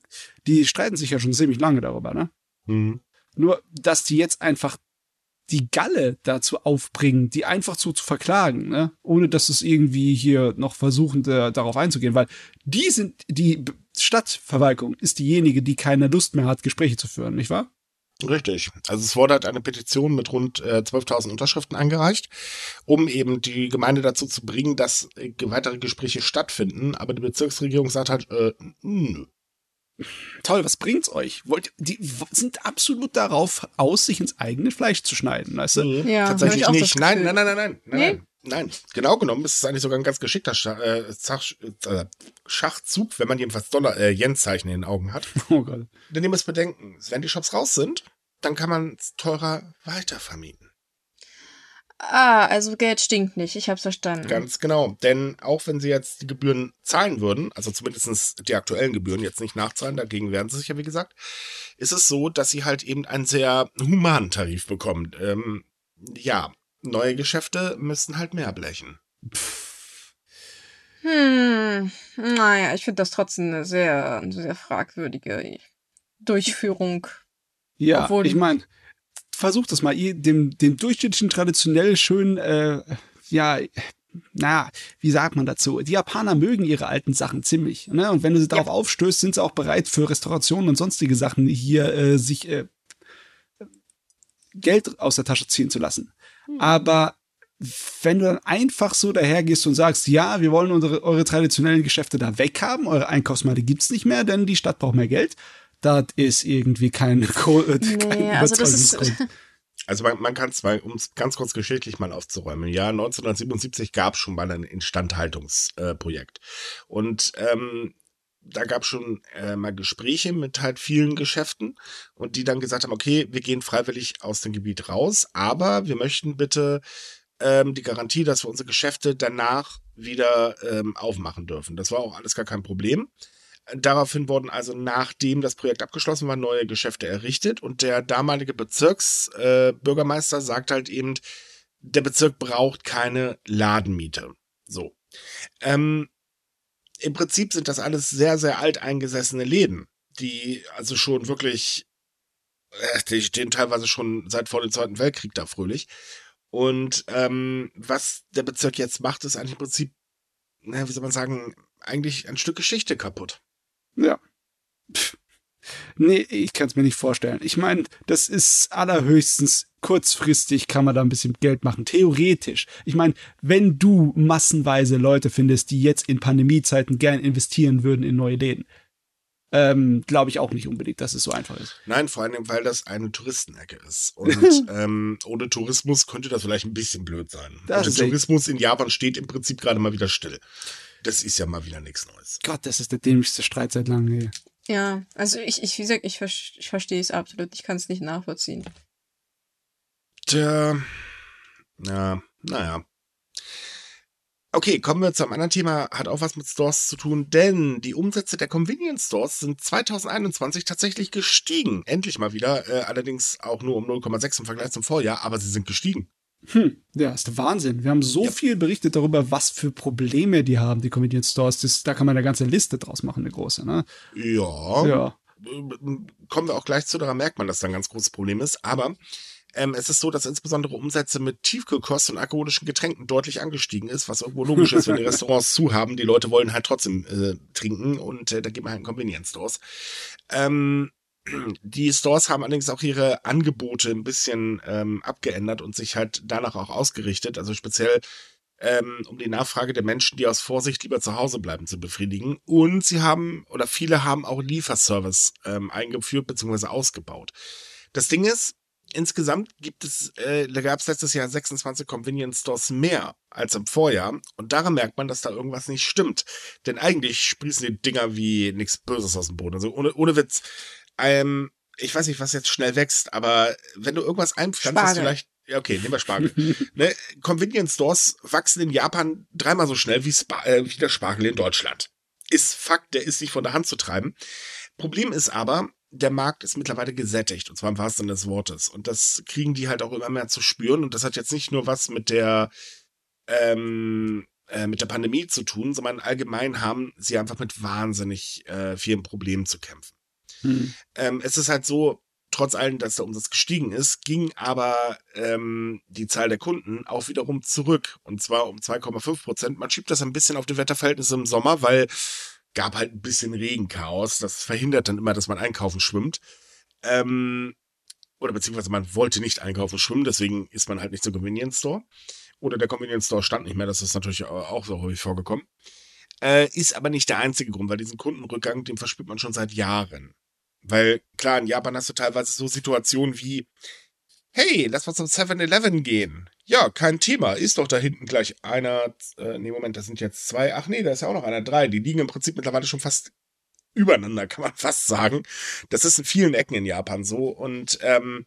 die streiten sich ja schon ziemlich lange darüber, ne? Mhm. Nur, dass die jetzt einfach die Galle dazu aufbringen, die einfach so zu verklagen, ne? ohne dass es irgendwie hier noch versuchen, da, darauf einzugehen, weil die sind, die Stadtverwaltung ist diejenige, die keine Lust mehr hat, Gespräche zu führen, nicht wahr? Richtig. Also es wurde halt eine Petition mit rund äh, 12.000 Unterschriften eingereicht, um eben die Gemeinde dazu zu bringen, dass äh, weitere Gespräche stattfinden. Aber die Bezirksregierung sagt halt, äh, nö. Toll, was bringt's euch? Wollt, die sind absolut darauf aus, sich ins eigene Fleisch zu schneiden, weißt du? Mhm. Ja, Tatsächlich nicht. Nein, nein, nein, nein, nein, nein, nee? nein. Genau genommen ist es eigentlich sogar ein ganz geschickter Schach, äh, äh, Schachzug, wenn man jedenfalls Dollar, äh, Yen-Zeichen in den Augen hat. Oh Gott. Denn ihr müsst bedenken, wenn die Shops raus sind, dann kann man es teurer weitervermieten. Ah, also Geld stinkt nicht, ich hab's verstanden. Ganz genau, denn auch wenn sie jetzt die Gebühren zahlen würden, also zumindest die aktuellen Gebühren jetzt nicht nachzahlen, dagegen werden sie sich ja wie gesagt, ist es so, dass sie halt eben einen sehr humanen Tarif bekommen. Ähm, ja, neue Geschäfte müssen halt mehr blechen. Hm, naja, ich finde das trotzdem eine sehr, eine sehr fragwürdige Durchführung. Ja, Obwohl ich meine, versucht das mal, ihr dem, dem durchschnittlichen traditionell schön, äh, ja, na, wie sagt man dazu? Die Japaner mögen ihre alten Sachen ziemlich. Ne? Und wenn du sie darauf aufstößt, sind sie auch bereit für Restaurationen und sonstige Sachen hier äh, sich äh, Geld aus der Tasche ziehen zu lassen. Hm. Aber wenn du dann einfach so dahergehst und sagst, ja, wir wollen unsere, eure traditionellen Geschäfte da weghaben, eure Einkaufsmeile gibt's nicht mehr, denn die Stadt braucht mehr Geld, das ist irgendwie kein, kein nee, also das ist, also man, man kann es mal, um es ganz kurz geschichtlich mal aufzuräumen. Ja, 1977 gab es schon mal ein Instandhaltungsprojekt. Äh, und ähm, da gab es schon äh, mal Gespräche mit halt vielen Geschäften und die dann gesagt haben, okay, wir gehen freiwillig aus dem Gebiet raus, aber wir möchten bitte ähm, die Garantie, dass wir unsere Geschäfte danach wieder ähm, aufmachen dürfen. Das war auch alles gar kein Problem. Daraufhin wurden also, nachdem das Projekt abgeschlossen war, neue Geschäfte errichtet und der damalige Bezirksbürgermeister äh, sagt halt eben, der Bezirk braucht keine Ladenmiete. So. Ähm, Im Prinzip sind das alles sehr, sehr alteingesessene Läden, die also schon wirklich, äh, die stehen teilweise schon seit vor dem Zweiten Weltkrieg da fröhlich. Und ähm, was der Bezirk jetzt macht, ist eigentlich im Prinzip, na, wie soll man sagen, eigentlich ein Stück Geschichte kaputt. Ja. Pff. Nee, ich kann es mir nicht vorstellen. Ich meine, das ist allerhöchstens kurzfristig kann man da ein bisschen Geld machen. Theoretisch. Ich meine, wenn du massenweise Leute findest, die jetzt in Pandemiezeiten gern investieren würden in neue Läden, ähm, glaube ich auch nicht unbedingt, dass es so einfach ist. Nein, vor allem, weil das eine Touristenecke ist. Und ähm, ohne Tourismus könnte das vielleicht ein bisschen blöd sein. Der Tourismus in Japan steht im Prinzip gerade mal wieder still. Das ist ja mal wieder nichts Neues. Gott, das ist der dämlichste Streit seit langem. Ey. Ja, also ich, ich, wie gesagt, ich, ich verstehe es absolut. Ich kann es nicht nachvollziehen. Tja, ja, naja. Okay, kommen wir zu einem anderen Thema, hat auch was mit Stores zu tun, denn die Umsätze der Convenience Stores sind 2021 tatsächlich gestiegen. Endlich mal wieder, äh, allerdings auch nur um 0,6 im Vergleich zum Vorjahr, aber sie sind gestiegen. Hm, ja, ist der Wahnsinn. Wir haben so ja. viel berichtet darüber, was für Probleme die haben, die Convenience Stores. Das, da kann man eine ganze Liste draus machen, eine große, ne? Ja. Ja. Kommen wir auch gleich zu, daran merkt man, dass da ein ganz großes Problem ist. Aber ähm, es ist so, dass insbesondere Umsätze mit Tiefkühlkost und alkoholischen Getränken deutlich angestiegen ist, was irgendwo logisch ist, wenn die Restaurants zu haben. Die Leute wollen halt trotzdem äh, trinken und äh, da geht man halt in Convenience Stores. Ähm, die Stores haben allerdings auch ihre Angebote ein bisschen ähm, abgeändert und sich halt danach auch ausgerichtet. Also speziell ähm, um die Nachfrage der Menschen, die aus Vorsicht lieber zu Hause bleiben, zu befriedigen. Und sie haben, oder viele haben auch Lieferservice ähm, eingeführt bzw. ausgebaut. Das Ding ist, insgesamt gibt es, äh, da gab es letztes Jahr 26 Convenience Stores mehr als im Vorjahr. Und daran merkt man, dass da irgendwas nicht stimmt. Denn eigentlich sprießen die Dinger wie nichts Böses aus dem Boden. Also ohne, ohne Witz ähm, ich weiß nicht, was jetzt schnell wächst, aber wenn du irgendwas einpflanzt, du vielleicht ja, okay, nehmen wir Spargel. ne, Convenience Stores wachsen in Japan dreimal so schnell wie, Spa äh, wie der Spargel in Deutschland. Ist Fakt, der ist nicht von der Hand zu treiben. Problem ist aber, der Markt ist mittlerweile gesättigt, und zwar im wahrsten Sinne des Wortes. Und das kriegen die halt auch immer mehr zu spüren. Und das hat jetzt nicht nur was mit der, ähm, äh, mit der Pandemie zu tun, sondern allgemein haben sie einfach mit wahnsinnig äh, vielen Problemen zu kämpfen. Hm. Ähm, es ist halt so, trotz allem, dass der Umsatz gestiegen ist, ging aber ähm, die Zahl der Kunden auch wiederum zurück. Und zwar um 2,5 Prozent. Man schiebt das ein bisschen auf die Wetterverhältnisse im Sommer, weil gab halt ein bisschen Regenchaos. Das verhindert dann immer, dass man einkaufen schwimmt. Ähm, oder beziehungsweise man wollte nicht einkaufen schwimmen, deswegen ist man halt nicht zum Convenience Store. Oder der Convenience Store stand nicht mehr, das ist natürlich auch so häufig vorgekommen. Äh, ist aber nicht der einzige Grund, weil diesen Kundenrückgang, den verspürt man schon seit Jahren. Weil klar, in Japan hast du teilweise so Situationen wie, hey, lass mal zum 7-Eleven gehen. Ja, kein Thema. Ist doch da hinten gleich einer, äh, nee, Moment, das sind jetzt zwei. Ach nee, da ist ja auch noch einer, drei. Die liegen im Prinzip mittlerweile schon fast übereinander, kann man fast sagen. Das ist in vielen Ecken in Japan so. Und ähm,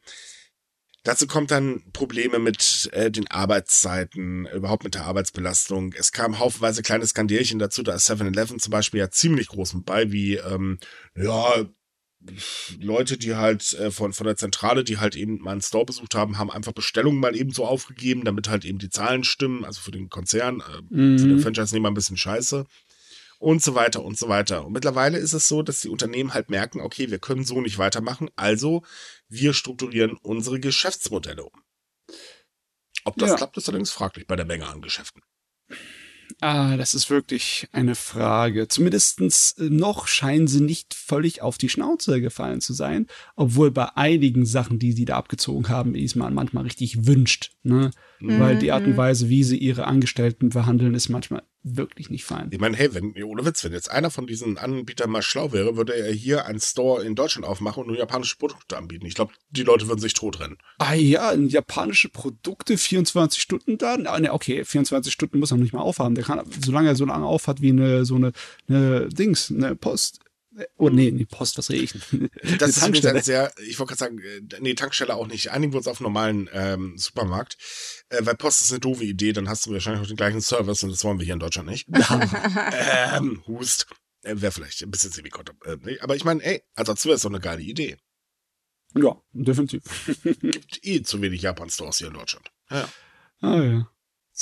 dazu kommt dann Probleme mit äh, den Arbeitszeiten, überhaupt mit der Arbeitsbelastung. Es kam haufenweise kleine Skandierchen dazu. Da ist 7-Eleven zum Beispiel ja ziemlich groß mit bei, wie, ähm, ja, Leute, die halt äh, von, von der Zentrale, die halt eben mal einen Store besucht haben, haben einfach Bestellungen mal eben so aufgegeben, damit halt eben die Zahlen stimmen, also für den Konzern, äh, mhm. für den Franchise-Nehmer ein bisschen scheiße und so weiter und so weiter. Und mittlerweile ist es so, dass die Unternehmen halt merken, okay, wir können so nicht weitermachen, also wir strukturieren unsere Geschäftsmodelle um. Ob das ja. klappt, ist allerdings fraglich bei der Menge an Geschäften. Ah, das ist wirklich eine Frage. Zumindestens äh, noch scheinen sie nicht völlig auf die Schnauze gefallen zu sein, obwohl bei einigen Sachen, die sie da abgezogen haben, ist man manchmal richtig wünscht. Ne? Mhm. Weil die Art und Weise, wie sie ihre Angestellten behandeln, ist manchmal wirklich nicht fein. Ich meine, hey, wenn, ohne Witz, wenn jetzt einer von diesen Anbietern mal schlau wäre, würde er hier einen Store in Deutschland aufmachen und nur japanische Produkte anbieten. Ich glaube, die Leute würden sich totrennen. Ah ja, japanische Produkte, 24 Stunden da? Ah, ne, okay, 24 Stunden muss er nicht mal aufhaben. Der kann, solange er so lange aufhat wie eine, so eine, eine Dings, eine Post, Oh nee, die Post, was rede ich? Das ist Tankstelle. sehr, ich wollte gerade sagen, äh, nee, Tankstelle auch nicht. Einigen wir uns auf normalen ähm, Supermarkt. Äh, weil Post ist eine doofe Idee, dann hast du wahrscheinlich auch den gleichen Service und das wollen wir hier in Deutschland nicht. ähm, Hust. Äh, Wäre vielleicht ein bisschen semi äh, Aber ich meine, ey, als Azubi ist doch eine geile Idee. Ja, definitiv. Gibt eh zu wenig Japan-Stores hier in Deutschland. Ja. Ah ja.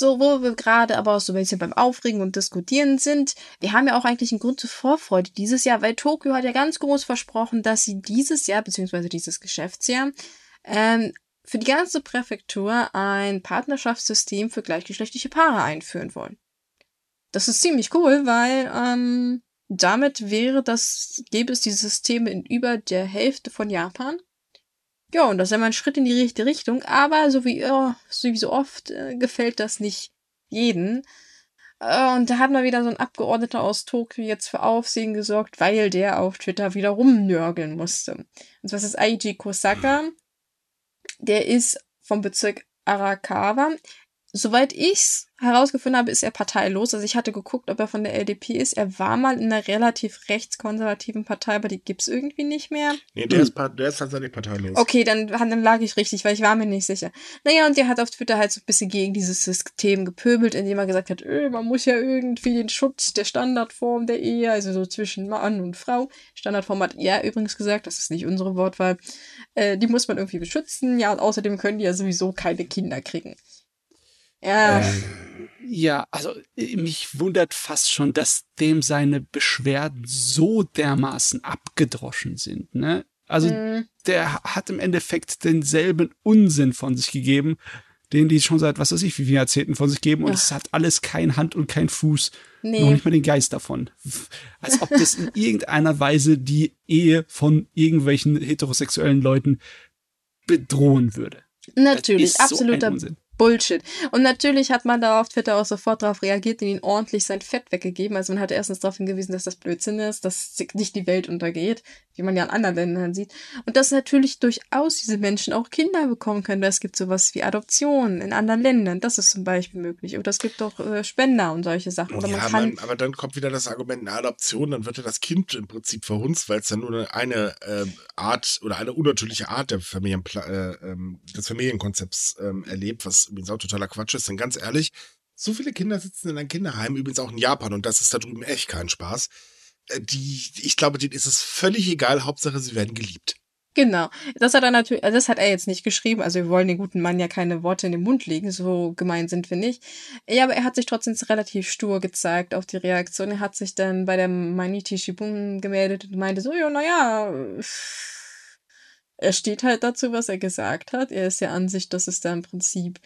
So, wo wir gerade aber auch so ein bisschen beim Aufregen und Diskutieren sind, wir haben ja auch eigentlich einen Grund zur Vorfreude dieses Jahr, weil Tokio hat ja ganz groß versprochen, dass sie dieses Jahr, beziehungsweise dieses Geschäftsjahr, ähm, für die ganze Präfektur ein Partnerschaftssystem für gleichgeschlechtliche Paare einführen wollen. Das ist ziemlich cool, weil ähm, damit wäre das, gäbe es diese Systeme in über der Hälfte von Japan. Ja, und das ist immer ein Schritt in die richtige Richtung, aber so wie, oh, so, wie so oft äh, gefällt das nicht jeden. Äh, und da hat mal wieder so ein Abgeordneter aus Tokio jetzt für Aufsehen gesorgt, weil der auf Twitter wieder rumnörgeln musste. Und zwar ist das Aiji Kosaka. Der ist vom Bezirk Arakawa. Soweit ich's herausgefunden habe, ist er parteilos. Also ich hatte geguckt, ob er von der LDP ist. Er war mal in einer relativ rechtskonservativen Partei, aber die gibt's irgendwie nicht mehr. Nee, der, hm. ist, der ist tatsächlich parteilos. Okay, dann, dann lag ich richtig, weil ich war mir nicht sicher. Naja, und der hat auf Twitter halt so ein bisschen gegen dieses System gepöbelt, indem er gesagt hat, öh, man muss ja irgendwie den Schutz der Standardform der Ehe, also so zwischen Mann und Frau. Standardform hat er übrigens gesagt, das ist nicht unsere Wortwahl, äh, die muss man irgendwie beschützen. Ja, und außerdem können die ja sowieso keine Kinder kriegen. Ja. Ähm, ja, also äh, mich wundert fast schon, dass dem seine Beschwerden so dermaßen abgedroschen sind. Ne? Also mhm. der hat im Endeffekt denselben Unsinn von sich gegeben, den die schon seit was weiß ich wie vielen Jahrzehnten von sich geben und Ach. es hat alles kein Hand und kein Fuß. Nee. Noch nicht mal den Geist davon. Als ob das in irgendeiner Weise die Ehe von irgendwelchen heterosexuellen Leuten bedrohen würde. Natürlich, absoluter so Bullshit. Und natürlich hat man da auf Twitter auch sofort darauf reagiert und ihn ordentlich sein Fett weggegeben. Also man hat erstens darauf hingewiesen, dass das Blödsinn ist, dass nicht die Welt untergeht, wie man ja in anderen Ländern sieht. Und dass natürlich durchaus diese Menschen auch Kinder bekommen können. Es gibt sowas wie Adoption in anderen Ländern. Das ist zum Beispiel möglich. Oder es gibt auch äh, Spender und solche Sachen. Oder ja, man kann man, aber dann kommt wieder das Argument, eine Adoption, dann wird ja das Kind im Prinzip verhunzt, weil es dann nur eine äh, Art oder eine unnatürliche Art der Familienpla äh, ähm, des Familienkonzepts ähm, erlebt, was übrigens auch totaler Quatsch ist, denn ganz ehrlich, so viele Kinder sitzen in einem Kinderheim, übrigens auch in Japan, und das ist da drüben echt kein Spaß. Äh, die, ich glaube, denen ist es völlig egal, Hauptsache sie werden geliebt. Genau. Das hat er natürlich, also das hat er jetzt nicht geschrieben. Also wir wollen den guten Mann ja keine Worte in den Mund legen, so gemein sind wir nicht. Ja, aber er hat sich trotzdem relativ stur gezeigt auf die Reaktion. Er hat sich dann bei der Maniti Shibun gemeldet und meinte so, ja, naja, er steht halt dazu, was er gesagt hat. Er ist der Ansicht, dass es da im Prinzip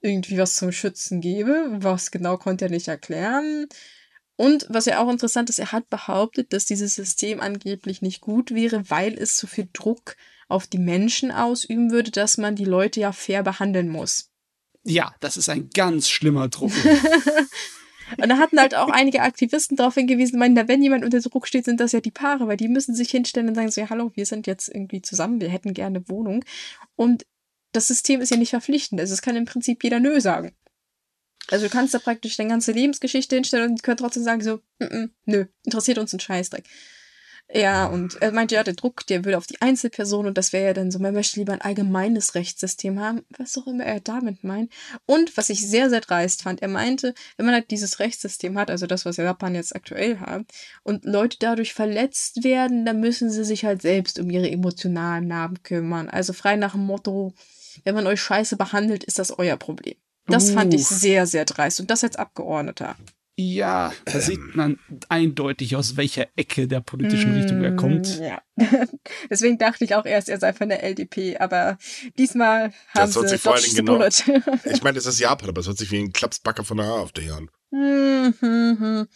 irgendwie was zum Schützen gäbe. Was genau konnte er nicht erklären. Und was ja auch interessant ist, er hat behauptet, dass dieses System angeblich nicht gut wäre, weil es zu viel Druck auf die Menschen ausüben würde, dass man die Leute ja fair behandeln muss. Ja, das ist ein ganz schlimmer Druck. Und da hatten halt auch einige Aktivisten darauf hingewiesen, meinen, wenn jemand unter Druck steht, sind das ja die Paare, weil die müssen sich hinstellen und sagen so, ja, hallo, wir sind jetzt irgendwie zusammen, wir hätten gerne Wohnung. Und das System ist ja nicht verpflichtend. Also es kann im Prinzip jeder Nö sagen. Also du kannst da praktisch deine ganze Lebensgeschichte hinstellen und die können trotzdem sagen so, mm -mm, nö, interessiert uns ein Scheißdreck. Ja, und er meinte, ja, der Druck, der würde auf die Einzelperson und das wäre ja dann so, man möchte lieber ein allgemeines Rechtssystem haben, was auch immer er damit meint. Und was ich sehr, sehr dreist fand, er meinte, wenn man halt dieses Rechtssystem hat, also das, was Japan jetzt aktuell hat, und Leute dadurch verletzt werden, dann müssen sie sich halt selbst um ihre emotionalen Narben kümmern. Also frei nach dem Motto, wenn man euch scheiße behandelt, ist das euer Problem. Das uh. fand ich sehr, sehr dreist. Und das als Abgeordneter. Ja, da ähm. sieht man eindeutig, aus welcher Ecke der politischen mm, Richtung er kommt. Ja. Deswegen dachte ich auch erst, er sei von der LDP, aber diesmal haben das sie sich vor allen Dingen genau. Ich meine, es ist Japan, aber es hört sich wie ein Klapsbacker von der AfD an. Mhm.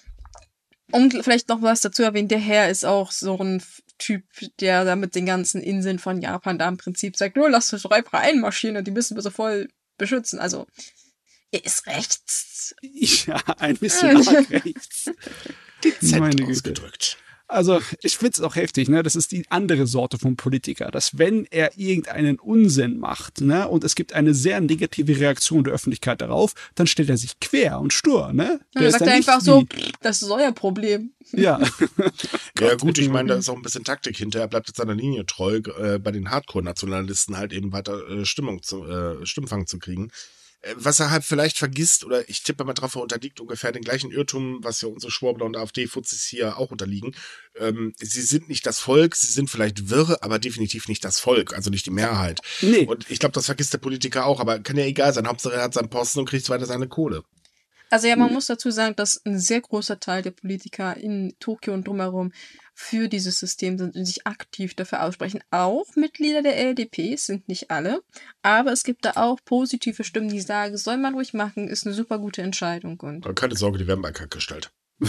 Und vielleicht noch was dazu erwähnen, der Herr ist auch so ein Typ, der da mit den ganzen Inseln von Japan da im Prinzip sagt, nur lasst euch Räuber einmarschieren und die müssen wir so voll beschützen. Also er ist rechts. Ja, ein bisschen rechts. Dezent ausgedrückt. Also ich finde es auch heftig, ne? Das ist die andere Sorte von Politiker, dass wenn er irgendeinen Unsinn macht, ne, und es gibt eine sehr negative Reaktion der Öffentlichkeit darauf, dann stellt er sich quer und stur, ne? Der dann sagt er einfach so, das ist euer Problem. Ja. ja gut, ich meine, da ist auch ein bisschen Taktik hinter. Er bleibt jetzt seiner Linie treu, äh, bei den Hardcore-Nationalisten halt eben weiter äh, Stimmung zu, äh, Stimmfang zu kriegen. Äh, was er halt vielleicht vergisst, oder ich tippe mal drauf, er unterliegt ungefähr den gleichen Irrtum, was ja unsere Schwurbler und AfD-Fuzis hier auch unterliegen. Ähm, sie sind nicht das Volk, sie sind vielleicht wirre, aber definitiv nicht das Volk, also nicht die Mehrheit. Nee. Und ich glaube, das vergisst der Politiker auch, aber kann ja egal sein. Hauptsache er hat seinen Posten und kriegt weiter seine Kohle. Also ja, man muss dazu sagen, dass ein sehr großer Teil der Politiker in Tokio und drumherum für dieses System sind und sich aktiv dafür aussprechen. Auch Mitglieder der LDP, sind nicht alle, aber es gibt da auch positive Stimmen, die sagen, soll man ruhig machen, ist eine super gute Entscheidung. Und Keine Sorge, die werden bei Kack gestellt.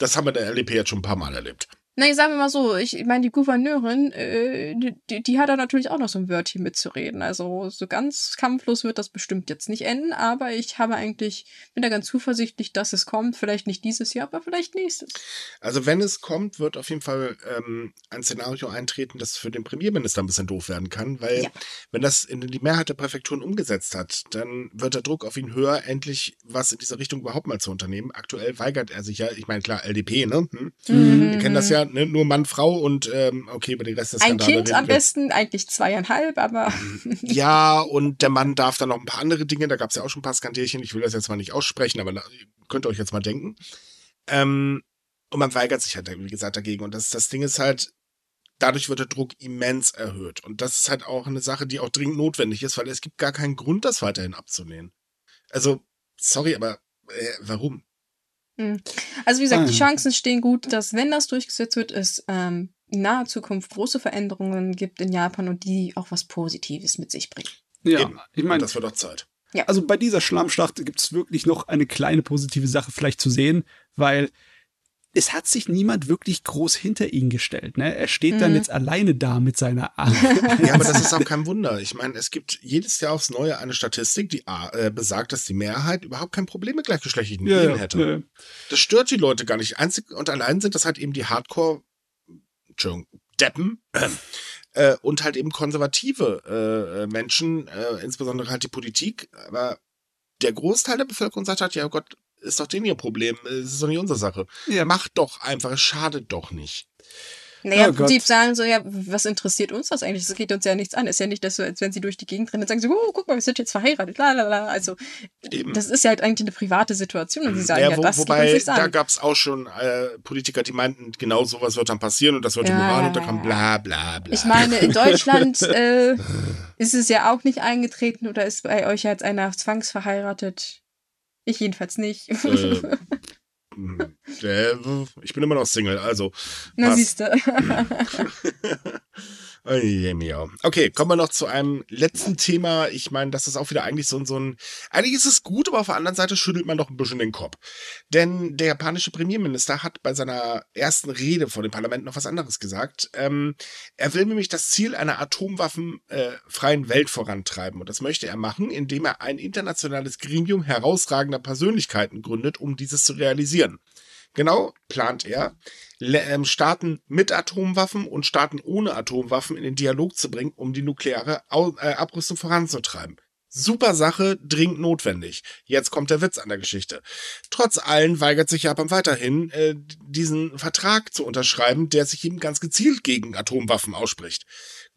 das haben wir in der LDP jetzt schon ein paar Mal erlebt. Nein, sagen wir mal so, ich meine, die Gouverneurin, äh, die, die hat da natürlich auch noch so ein Wörtchen mitzureden. Also so ganz kampflos wird das bestimmt jetzt nicht enden, aber ich habe eigentlich, bin da ganz zuversichtlich, dass es kommt. Vielleicht nicht dieses Jahr, aber vielleicht nächstes. Also wenn es kommt, wird auf jeden Fall ähm, ein Szenario eintreten, das für den Premierminister ein bisschen doof werden kann, weil ja. wenn das in die Mehrheit der Präfekturen umgesetzt hat, dann wird der Druck auf ihn höher, endlich was in dieser Richtung überhaupt mal zu unternehmen. Aktuell weigert er sich ja, ich meine, klar, LDP, ne? Hm? Mhm. Wir kennen das ja ne? nur Mann, Frau und ähm, okay, über den Rest des Ein Kind am besten, eigentlich zweieinhalb, aber. ja, und der Mann darf dann noch ein paar andere Dinge, da gab es ja auch schon ein paar Skandierchen, ich will das jetzt mal nicht aussprechen, aber könnt ihr euch jetzt mal denken. Ähm, und man weigert sich halt, wie gesagt, dagegen. Und das, das Ding ist halt, dadurch wird der Druck immens erhöht. Und das ist halt auch eine Sache, die auch dringend notwendig ist, weil es gibt gar keinen Grund, das weiterhin abzunehmen. Also, sorry, aber äh, warum? Hm. Also wie gesagt, ah. die Chancen stehen gut, dass wenn das durchgesetzt wird, es ähm, in naher Zukunft große Veränderungen gibt in Japan und die auch was Positives mit sich bringen. Ja, Eben. ich meine, das wird doch Zeit. Ja. Also bei dieser Schlammschlacht gibt es wirklich noch eine kleine positive Sache vielleicht zu sehen, weil es hat sich niemand wirklich groß hinter ihn gestellt. Ne? Er steht mhm. dann jetzt alleine da mit seiner Arme. ja, aber das ist auch kein Wunder. Ich meine, es gibt jedes Jahr aufs Neue eine Statistik, die äh, besagt, dass die Mehrheit überhaupt kein Problem mit gleichgeschlechtlichen ja, Ehen hätte. Ja. Das stört die Leute gar nicht. Einzig und allein sind das halt eben die Hardcore, Entschuldigung, Deppen. Äh, und halt eben konservative äh, Menschen, äh, insbesondere halt die Politik, aber der Großteil der Bevölkerung sagt halt, ja Gott, ist doch denen ihr Problem. Es ist doch nicht unsere Sache. Ja. Macht doch einfach, es schadet doch nicht. Naja, oh im Prinzip sagen so, ja, was interessiert uns das eigentlich? Das geht uns ja nichts an. Ist ja nicht, dass so, als wenn sie durch die Gegend rennen und sagen so, oh, guck mal, wir sind jetzt verheiratet, la, la, la. Also, Eben. das ist ja halt eigentlich eine private Situation und sie sagen ja, ja wo, das wobei, geht uns an. da gab es auch schon äh, Politiker, die meinten, genau sowas wird dann passieren und das wird ja, Moral und da kam bla, bla, bla. Ich meine, in Deutschland äh, ist es ja auch nicht eingetreten oder ist bei euch jetzt einer zwangsverheiratet? Ich jedenfalls nicht. Äh, äh, ich bin immer noch Single, also. Na, siehste. Okay, kommen wir noch zu einem letzten Thema. Ich meine, das ist auch wieder eigentlich so, so ein. Eigentlich ist es gut, aber auf der anderen Seite schüttelt man doch ein bisschen den Kopf. Denn der japanische Premierminister hat bei seiner ersten Rede vor dem Parlament noch was anderes gesagt. Ähm, er will nämlich das Ziel einer atomwaffenfreien äh, Welt vorantreiben. Und das möchte er machen, indem er ein internationales Gremium herausragender Persönlichkeiten gründet, um dieses zu realisieren. Genau plant er, Staaten mit Atomwaffen und Staaten ohne Atomwaffen in den Dialog zu bringen, um die nukleare äh, Abrüstung voranzutreiben. Super Sache, dringend notwendig. Jetzt kommt der Witz an der Geschichte. Trotz allem weigert sich Japan weiterhin, äh, diesen Vertrag zu unterschreiben, der sich eben ganz gezielt gegen Atomwaffen ausspricht.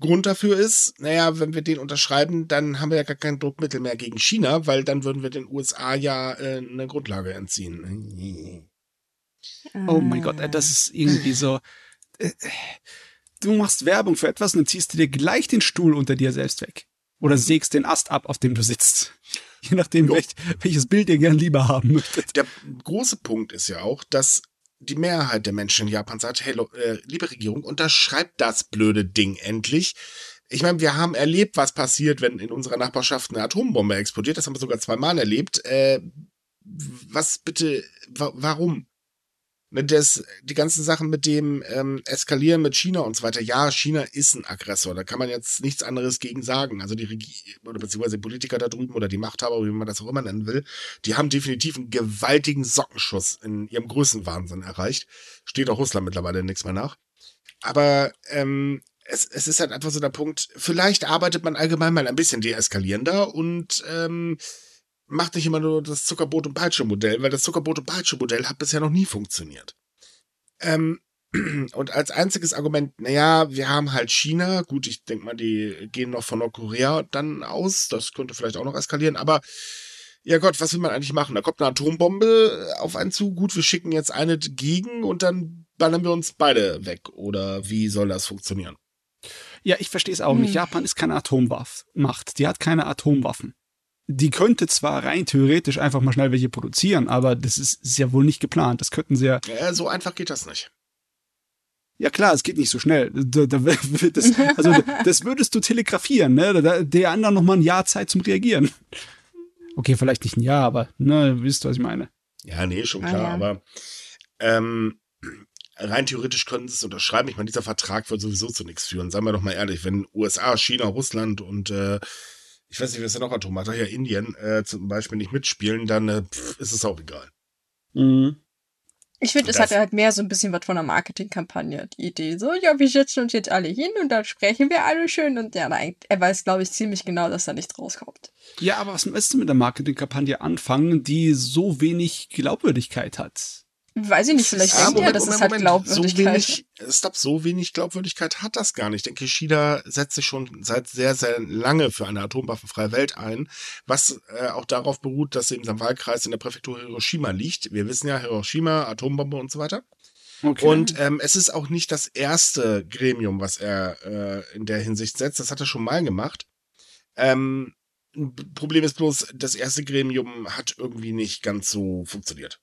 Grund dafür ist, naja, wenn wir den unterschreiben, dann haben wir ja gar kein Druckmittel mehr gegen China, weil dann würden wir den USA ja äh, eine Grundlage entziehen. Oh mein Gott, das ah. ist irgendwie so. Äh, du machst Werbung für etwas und dann ziehst du dir gleich den Stuhl unter dir selbst weg. Oder mhm. sägst den Ast ab, auf dem du sitzt. Je nachdem, welch, welches Bild ihr gern lieber haben möchtet. Der große Punkt ist ja auch, dass die Mehrheit der Menschen in Japan sagt, hey, äh, liebe Regierung, unterschreibt das blöde Ding endlich. Ich meine, wir haben erlebt, was passiert, wenn in unserer Nachbarschaft eine Atombombe explodiert. Das haben wir sogar zweimal erlebt. Äh, was bitte, wa warum? Ne, das, die ganzen Sachen mit dem ähm, Eskalieren mit China und so weiter. Ja, China ist ein Aggressor. Da kann man jetzt nichts anderes gegen sagen. Also die Regierung oder beziehungsweise Politiker da drüben oder die Machthaber, wie man das auch immer nennen will, die haben definitiv einen gewaltigen Sockenschuss in ihrem Größenwahnsinn erreicht. Steht auch Russland mittlerweile nichts mehr nach. Aber ähm, es, es ist halt einfach so der Punkt, vielleicht arbeitet man allgemein mal ein bisschen deeskalierender und ähm, macht nicht immer nur das Zuckerbrot- und Peitsche-Modell, weil das Zuckerbrot- und Peitsche-Modell hat bisher noch nie funktioniert. Ähm, und als einziges Argument, naja, wir haben halt China, gut, ich denke mal, die gehen noch von Nordkorea dann aus, das könnte vielleicht auch noch eskalieren, aber ja Gott, was will man eigentlich machen? Da kommt eine Atombombe auf einen zu, gut, wir schicken jetzt eine gegen und dann ballern wir uns beide weg. Oder wie soll das funktionieren? Ja, ich verstehe es auch hm. nicht. Japan ist keine Atomwaffenmacht. Die hat keine Atomwaffen die könnte zwar rein theoretisch einfach mal schnell welche produzieren, aber das ist, ist ja wohl nicht geplant. Das könnten sie ja. ja. So einfach geht das nicht. Ja klar, es geht nicht so schnell. Da, da, das, also das würdest du telegrafieren, ne? Da, der anderen noch mal ein Jahr Zeit zum Reagieren. Okay, vielleicht nicht ein Jahr, aber ne, wisst du, was ich meine. Ja, nee, schon klar, ah, ja. aber ähm, rein theoretisch könnten sie es unterschreiben. Ich meine, dieser Vertrag wird sowieso zu nichts führen. Seien wir doch mal ehrlich, wenn USA, China, Russland und äh, ich weiß nicht, was ja noch Atom hat, ja Indien äh, zum Beispiel nicht mitspielen, dann äh, pff, ist es auch egal. Mhm. Ich finde, es hat halt mehr so ein bisschen was von einer Marketingkampagne, die Idee. So, ja, wir setzen uns jetzt alle hin und dann sprechen wir alle schön und ja, er weiß, glaube ich, ziemlich genau, dass da nichts rauskommt. Ja, aber was willst du mit der Marketingkampagne anfangen, die so wenig Glaubwürdigkeit hat? Weiß ich nicht, vielleicht ja, denkt er, dass es halt Glaubwürdigkeit. So wenig, stopp, so wenig Glaubwürdigkeit hat das gar nicht. Ich denke, China setzt sich schon seit sehr, sehr lange für eine atomwaffenfreie Welt ein, was äh, auch darauf beruht, dass eben sein Wahlkreis in der Präfektur Hiroshima liegt. Wir wissen ja, Hiroshima, Atombombe und so weiter. Okay. Und ähm, es ist auch nicht das erste Gremium, was er äh, in der Hinsicht setzt. Das hat er schon mal gemacht. Ähm, Problem ist bloß, das erste Gremium hat irgendwie nicht ganz so funktioniert.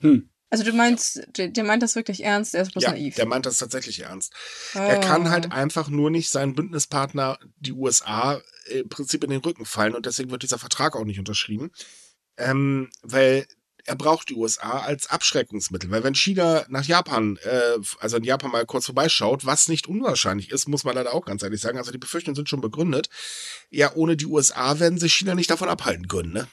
Hm. Also du meinst, der, der, meint das wirklich ernst, er ist bloß ja, naiv. Der meint das tatsächlich ernst. Oh. Er kann halt ah. einfach nur nicht seinen Bündnispartner, die USA, im Prinzip in den Rücken fallen und deswegen wird dieser Vertrag auch nicht unterschrieben. Ähm, weil er braucht die USA als Abschreckungsmittel. Weil wenn China nach Japan, äh, also in Japan mal kurz vorbeischaut, was nicht unwahrscheinlich ist, muss man leider auch ganz ehrlich sagen, also die Befürchtungen sind schon begründet, ja, ohne die USA werden sich China nicht davon abhalten können, ne?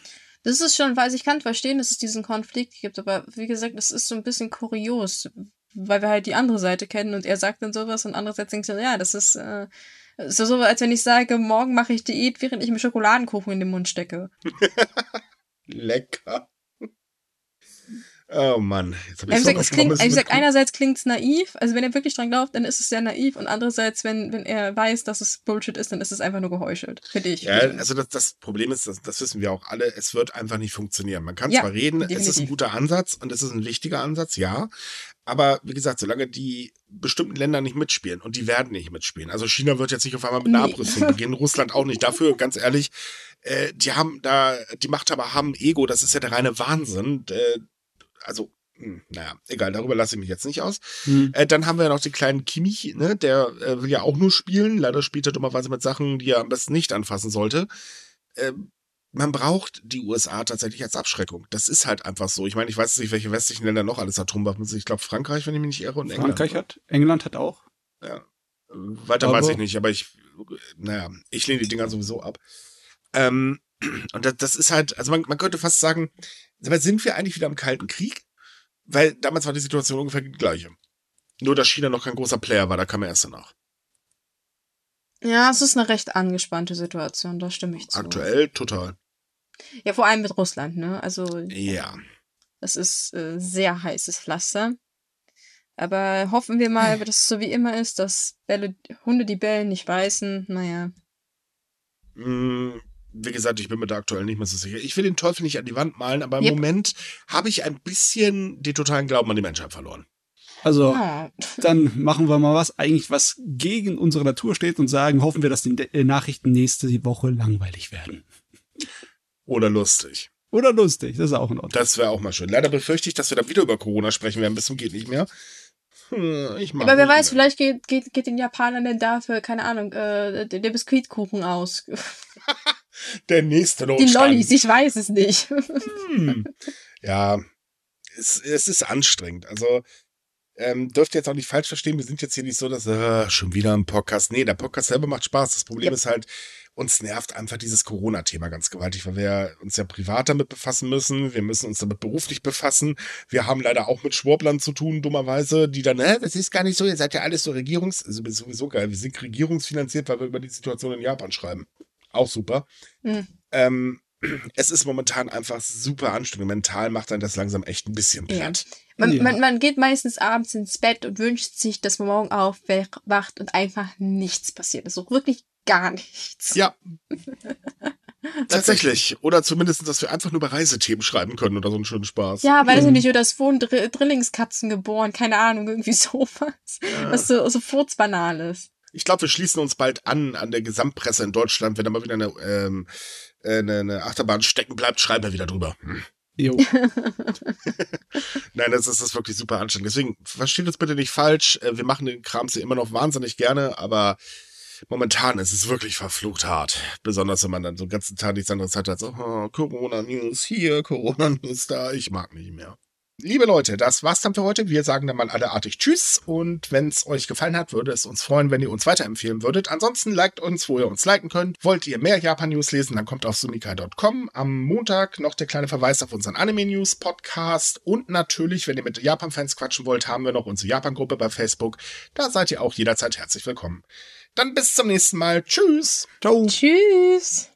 Das ist schon, weil ich kann verstehen, dass es diesen Konflikt gibt, aber wie gesagt, das ist so ein bisschen kurios, weil wir halt die andere Seite kennen und er sagt dann sowas und andererseits denkt er, ja, das ist äh, so, so, als wenn ich sage, morgen mache ich Diät, während ich mir Schokoladenkuchen in den Mund stecke. Lecker. Oh Mann, jetzt habe ich gesagt, es klingt, ich sag, einerseits klingt es naiv, also wenn er wirklich dran glaubt, dann ist es sehr naiv und andererseits, wenn, wenn er weiß, dass es Bullshit ist, dann ist es einfach nur geheuchelt, finde ich. Ja, also das, das Problem ist, das, das wissen wir auch alle, es wird einfach nicht funktionieren. Man kann ja, zwar reden, definitiv. es ist ein guter Ansatz und es ist ein wichtiger Ansatz, ja, aber wie gesagt, solange die bestimmten Länder nicht mitspielen und die werden nicht mitspielen, also China wird jetzt nicht auf einmal mit einer nee. Abrüstung beginnen, Russland auch nicht. Dafür, ganz ehrlich, äh, die haben da, die Machthaber haben Ego, das ist ja der reine Wahnsinn. Äh, also, hm, naja, egal, darüber lasse ich mich jetzt nicht aus. Hm. Äh, dann haben wir noch den kleinen Kimi, ne, der äh, will ja auch nur spielen. Leider spielt er dummerweise mit Sachen, die er am besten nicht anfassen sollte. Äh, man braucht die USA tatsächlich als Abschreckung. Das ist halt einfach so. Ich meine, ich weiß nicht, welche westlichen Länder noch alles Atomwaffen sind. Ich glaube, Frankreich, wenn ich mich nicht irre, und Frankreich England. hat, England hat auch. Ja. Weiter aber weiß ich nicht, aber ich, naja, ich lehne die Dinger sowieso ab. Ähm, und das, das ist halt, also man, man könnte fast sagen, sind wir eigentlich wieder im Kalten Krieg? Weil damals war die Situation ungefähr die gleiche. Nur, dass China noch kein großer Player war, da kam er erst danach. Ja, es ist eine recht angespannte Situation, da stimme ich zu. Aktuell total. Ja, vor allem mit Russland, ne? Also. Ja. Das ist äh, sehr heißes Pflaster. Aber hoffen wir mal, dass es so wie immer ist, dass Bälle, Hunde die Bellen nicht beißen. Naja. Wie gesagt, ich bin mir da aktuell nicht mehr so sicher. Ich will den Teufel nicht an die Wand malen, aber im yep. Moment habe ich ein bisschen den totalen Glauben an die Menschheit verloren. Also, ja. dann machen wir mal was, eigentlich was gegen unsere Natur steht und sagen, hoffen wir, dass die äh, Nachrichten nächste Woche langweilig werden. Oder lustig. Oder lustig, das ist auch in Ordnung. Das wäre auch mal schön. Leider befürchte ich, dass wir dann wieder über Corona sprechen werden, bis zum geht nicht mehr. Hm, ich mag Aber wer weiß, mehr. vielleicht geht, geht, geht den Japanern denn dafür, keine Ahnung, äh, der, der Biskuitkuchen aus. der nächste Notstand. Die Lollis, ich weiß es nicht. hm. Ja, es, es ist anstrengend. Also ähm, dürft ihr jetzt auch nicht falsch verstehen, wir sind jetzt hier nicht so, dass äh, schon wieder ein Podcast. Nee, der Podcast selber macht Spaß. Das Problem ja. ist halt, uns nervt einfach dieses Corona-Thema ganz gewaltig, weil wir uns ja privat damit befassen müssen. Wir müssen uns damit beruflich befassen. Wir haben leider auch mit Schwurblern zu tun, dummerweise, die dann, äh, das ist gar nicht so, ihr seid ja alles so Regierungs-, also sowieso geil, wir sind regierungsfinanziert, weil wir über die Situation in Japan schreiben. Auch super. Mhm. Ähm, es ist momentan einfach super anstrengend. Mental macht dann das langsam echt ein bisschen platt. Ja. Man, ja. man, man geht meistens abends ins Bett und wünscht sich, dass man morgen aufwacht und einfach nichts passiert. Also wirklich gar nichts. Ja. Tatsächlich. Oder zumindest, dass wir einfach nur über Reisethemen schreiben können oder so einen schönen Spaß. Ja, weiß ich mhm. nicht, oder es wurden Dr Drillingskatzen geboren, keine Ahnung, irgendwie sowas. Ja. Was so, so furzbanales. Ich glaube, wir schließen uns bald an an der Gesamtpresse in Deutschland. Wenn da mal wieder eine, ähm, äh, eine, eine Achterbahn stecken bleibt, schreiben wir wieder drüber. Hm. Jo. Nein, das ist das wirklich super anstrengend. Deswegen versteht uns bitte nicht falsch. Äh, wir machen den Krams hier immer noch wahnsinnig gerne, aber momentan ist es wirklich verflucht hart. Besonders wenn man dann so den ganzen Tag nichts anderes hat als so, oh, Corona-News hier, Corona-News da. Ich mag nicht mehr. Liebe Leute, das war's dann für heute. Wir sagen dann mal alle artig Tschüss und wenn es euch gefallen hat, würde es uns freuen, wenn ihr uns weiterempfehlen würdet. Ansonsten liked uns, wo ihr uns liken könnt. Wollt ihr mehr Japan-News lesen, dann kommt auf sumikai.com. Am Montag noch der kleine Verweis auf unseren Anime-News-Podcast und natürlich, wenn ihr mit Japan-Fans quatschen wollt, haben wir noch unsere Japan-Gruppe bei Facebook. Da seid ihr auch jederzeit herzlich willkommen. Dann bis zum nächsten Mal. Tschüss. Ciao. Tschüss.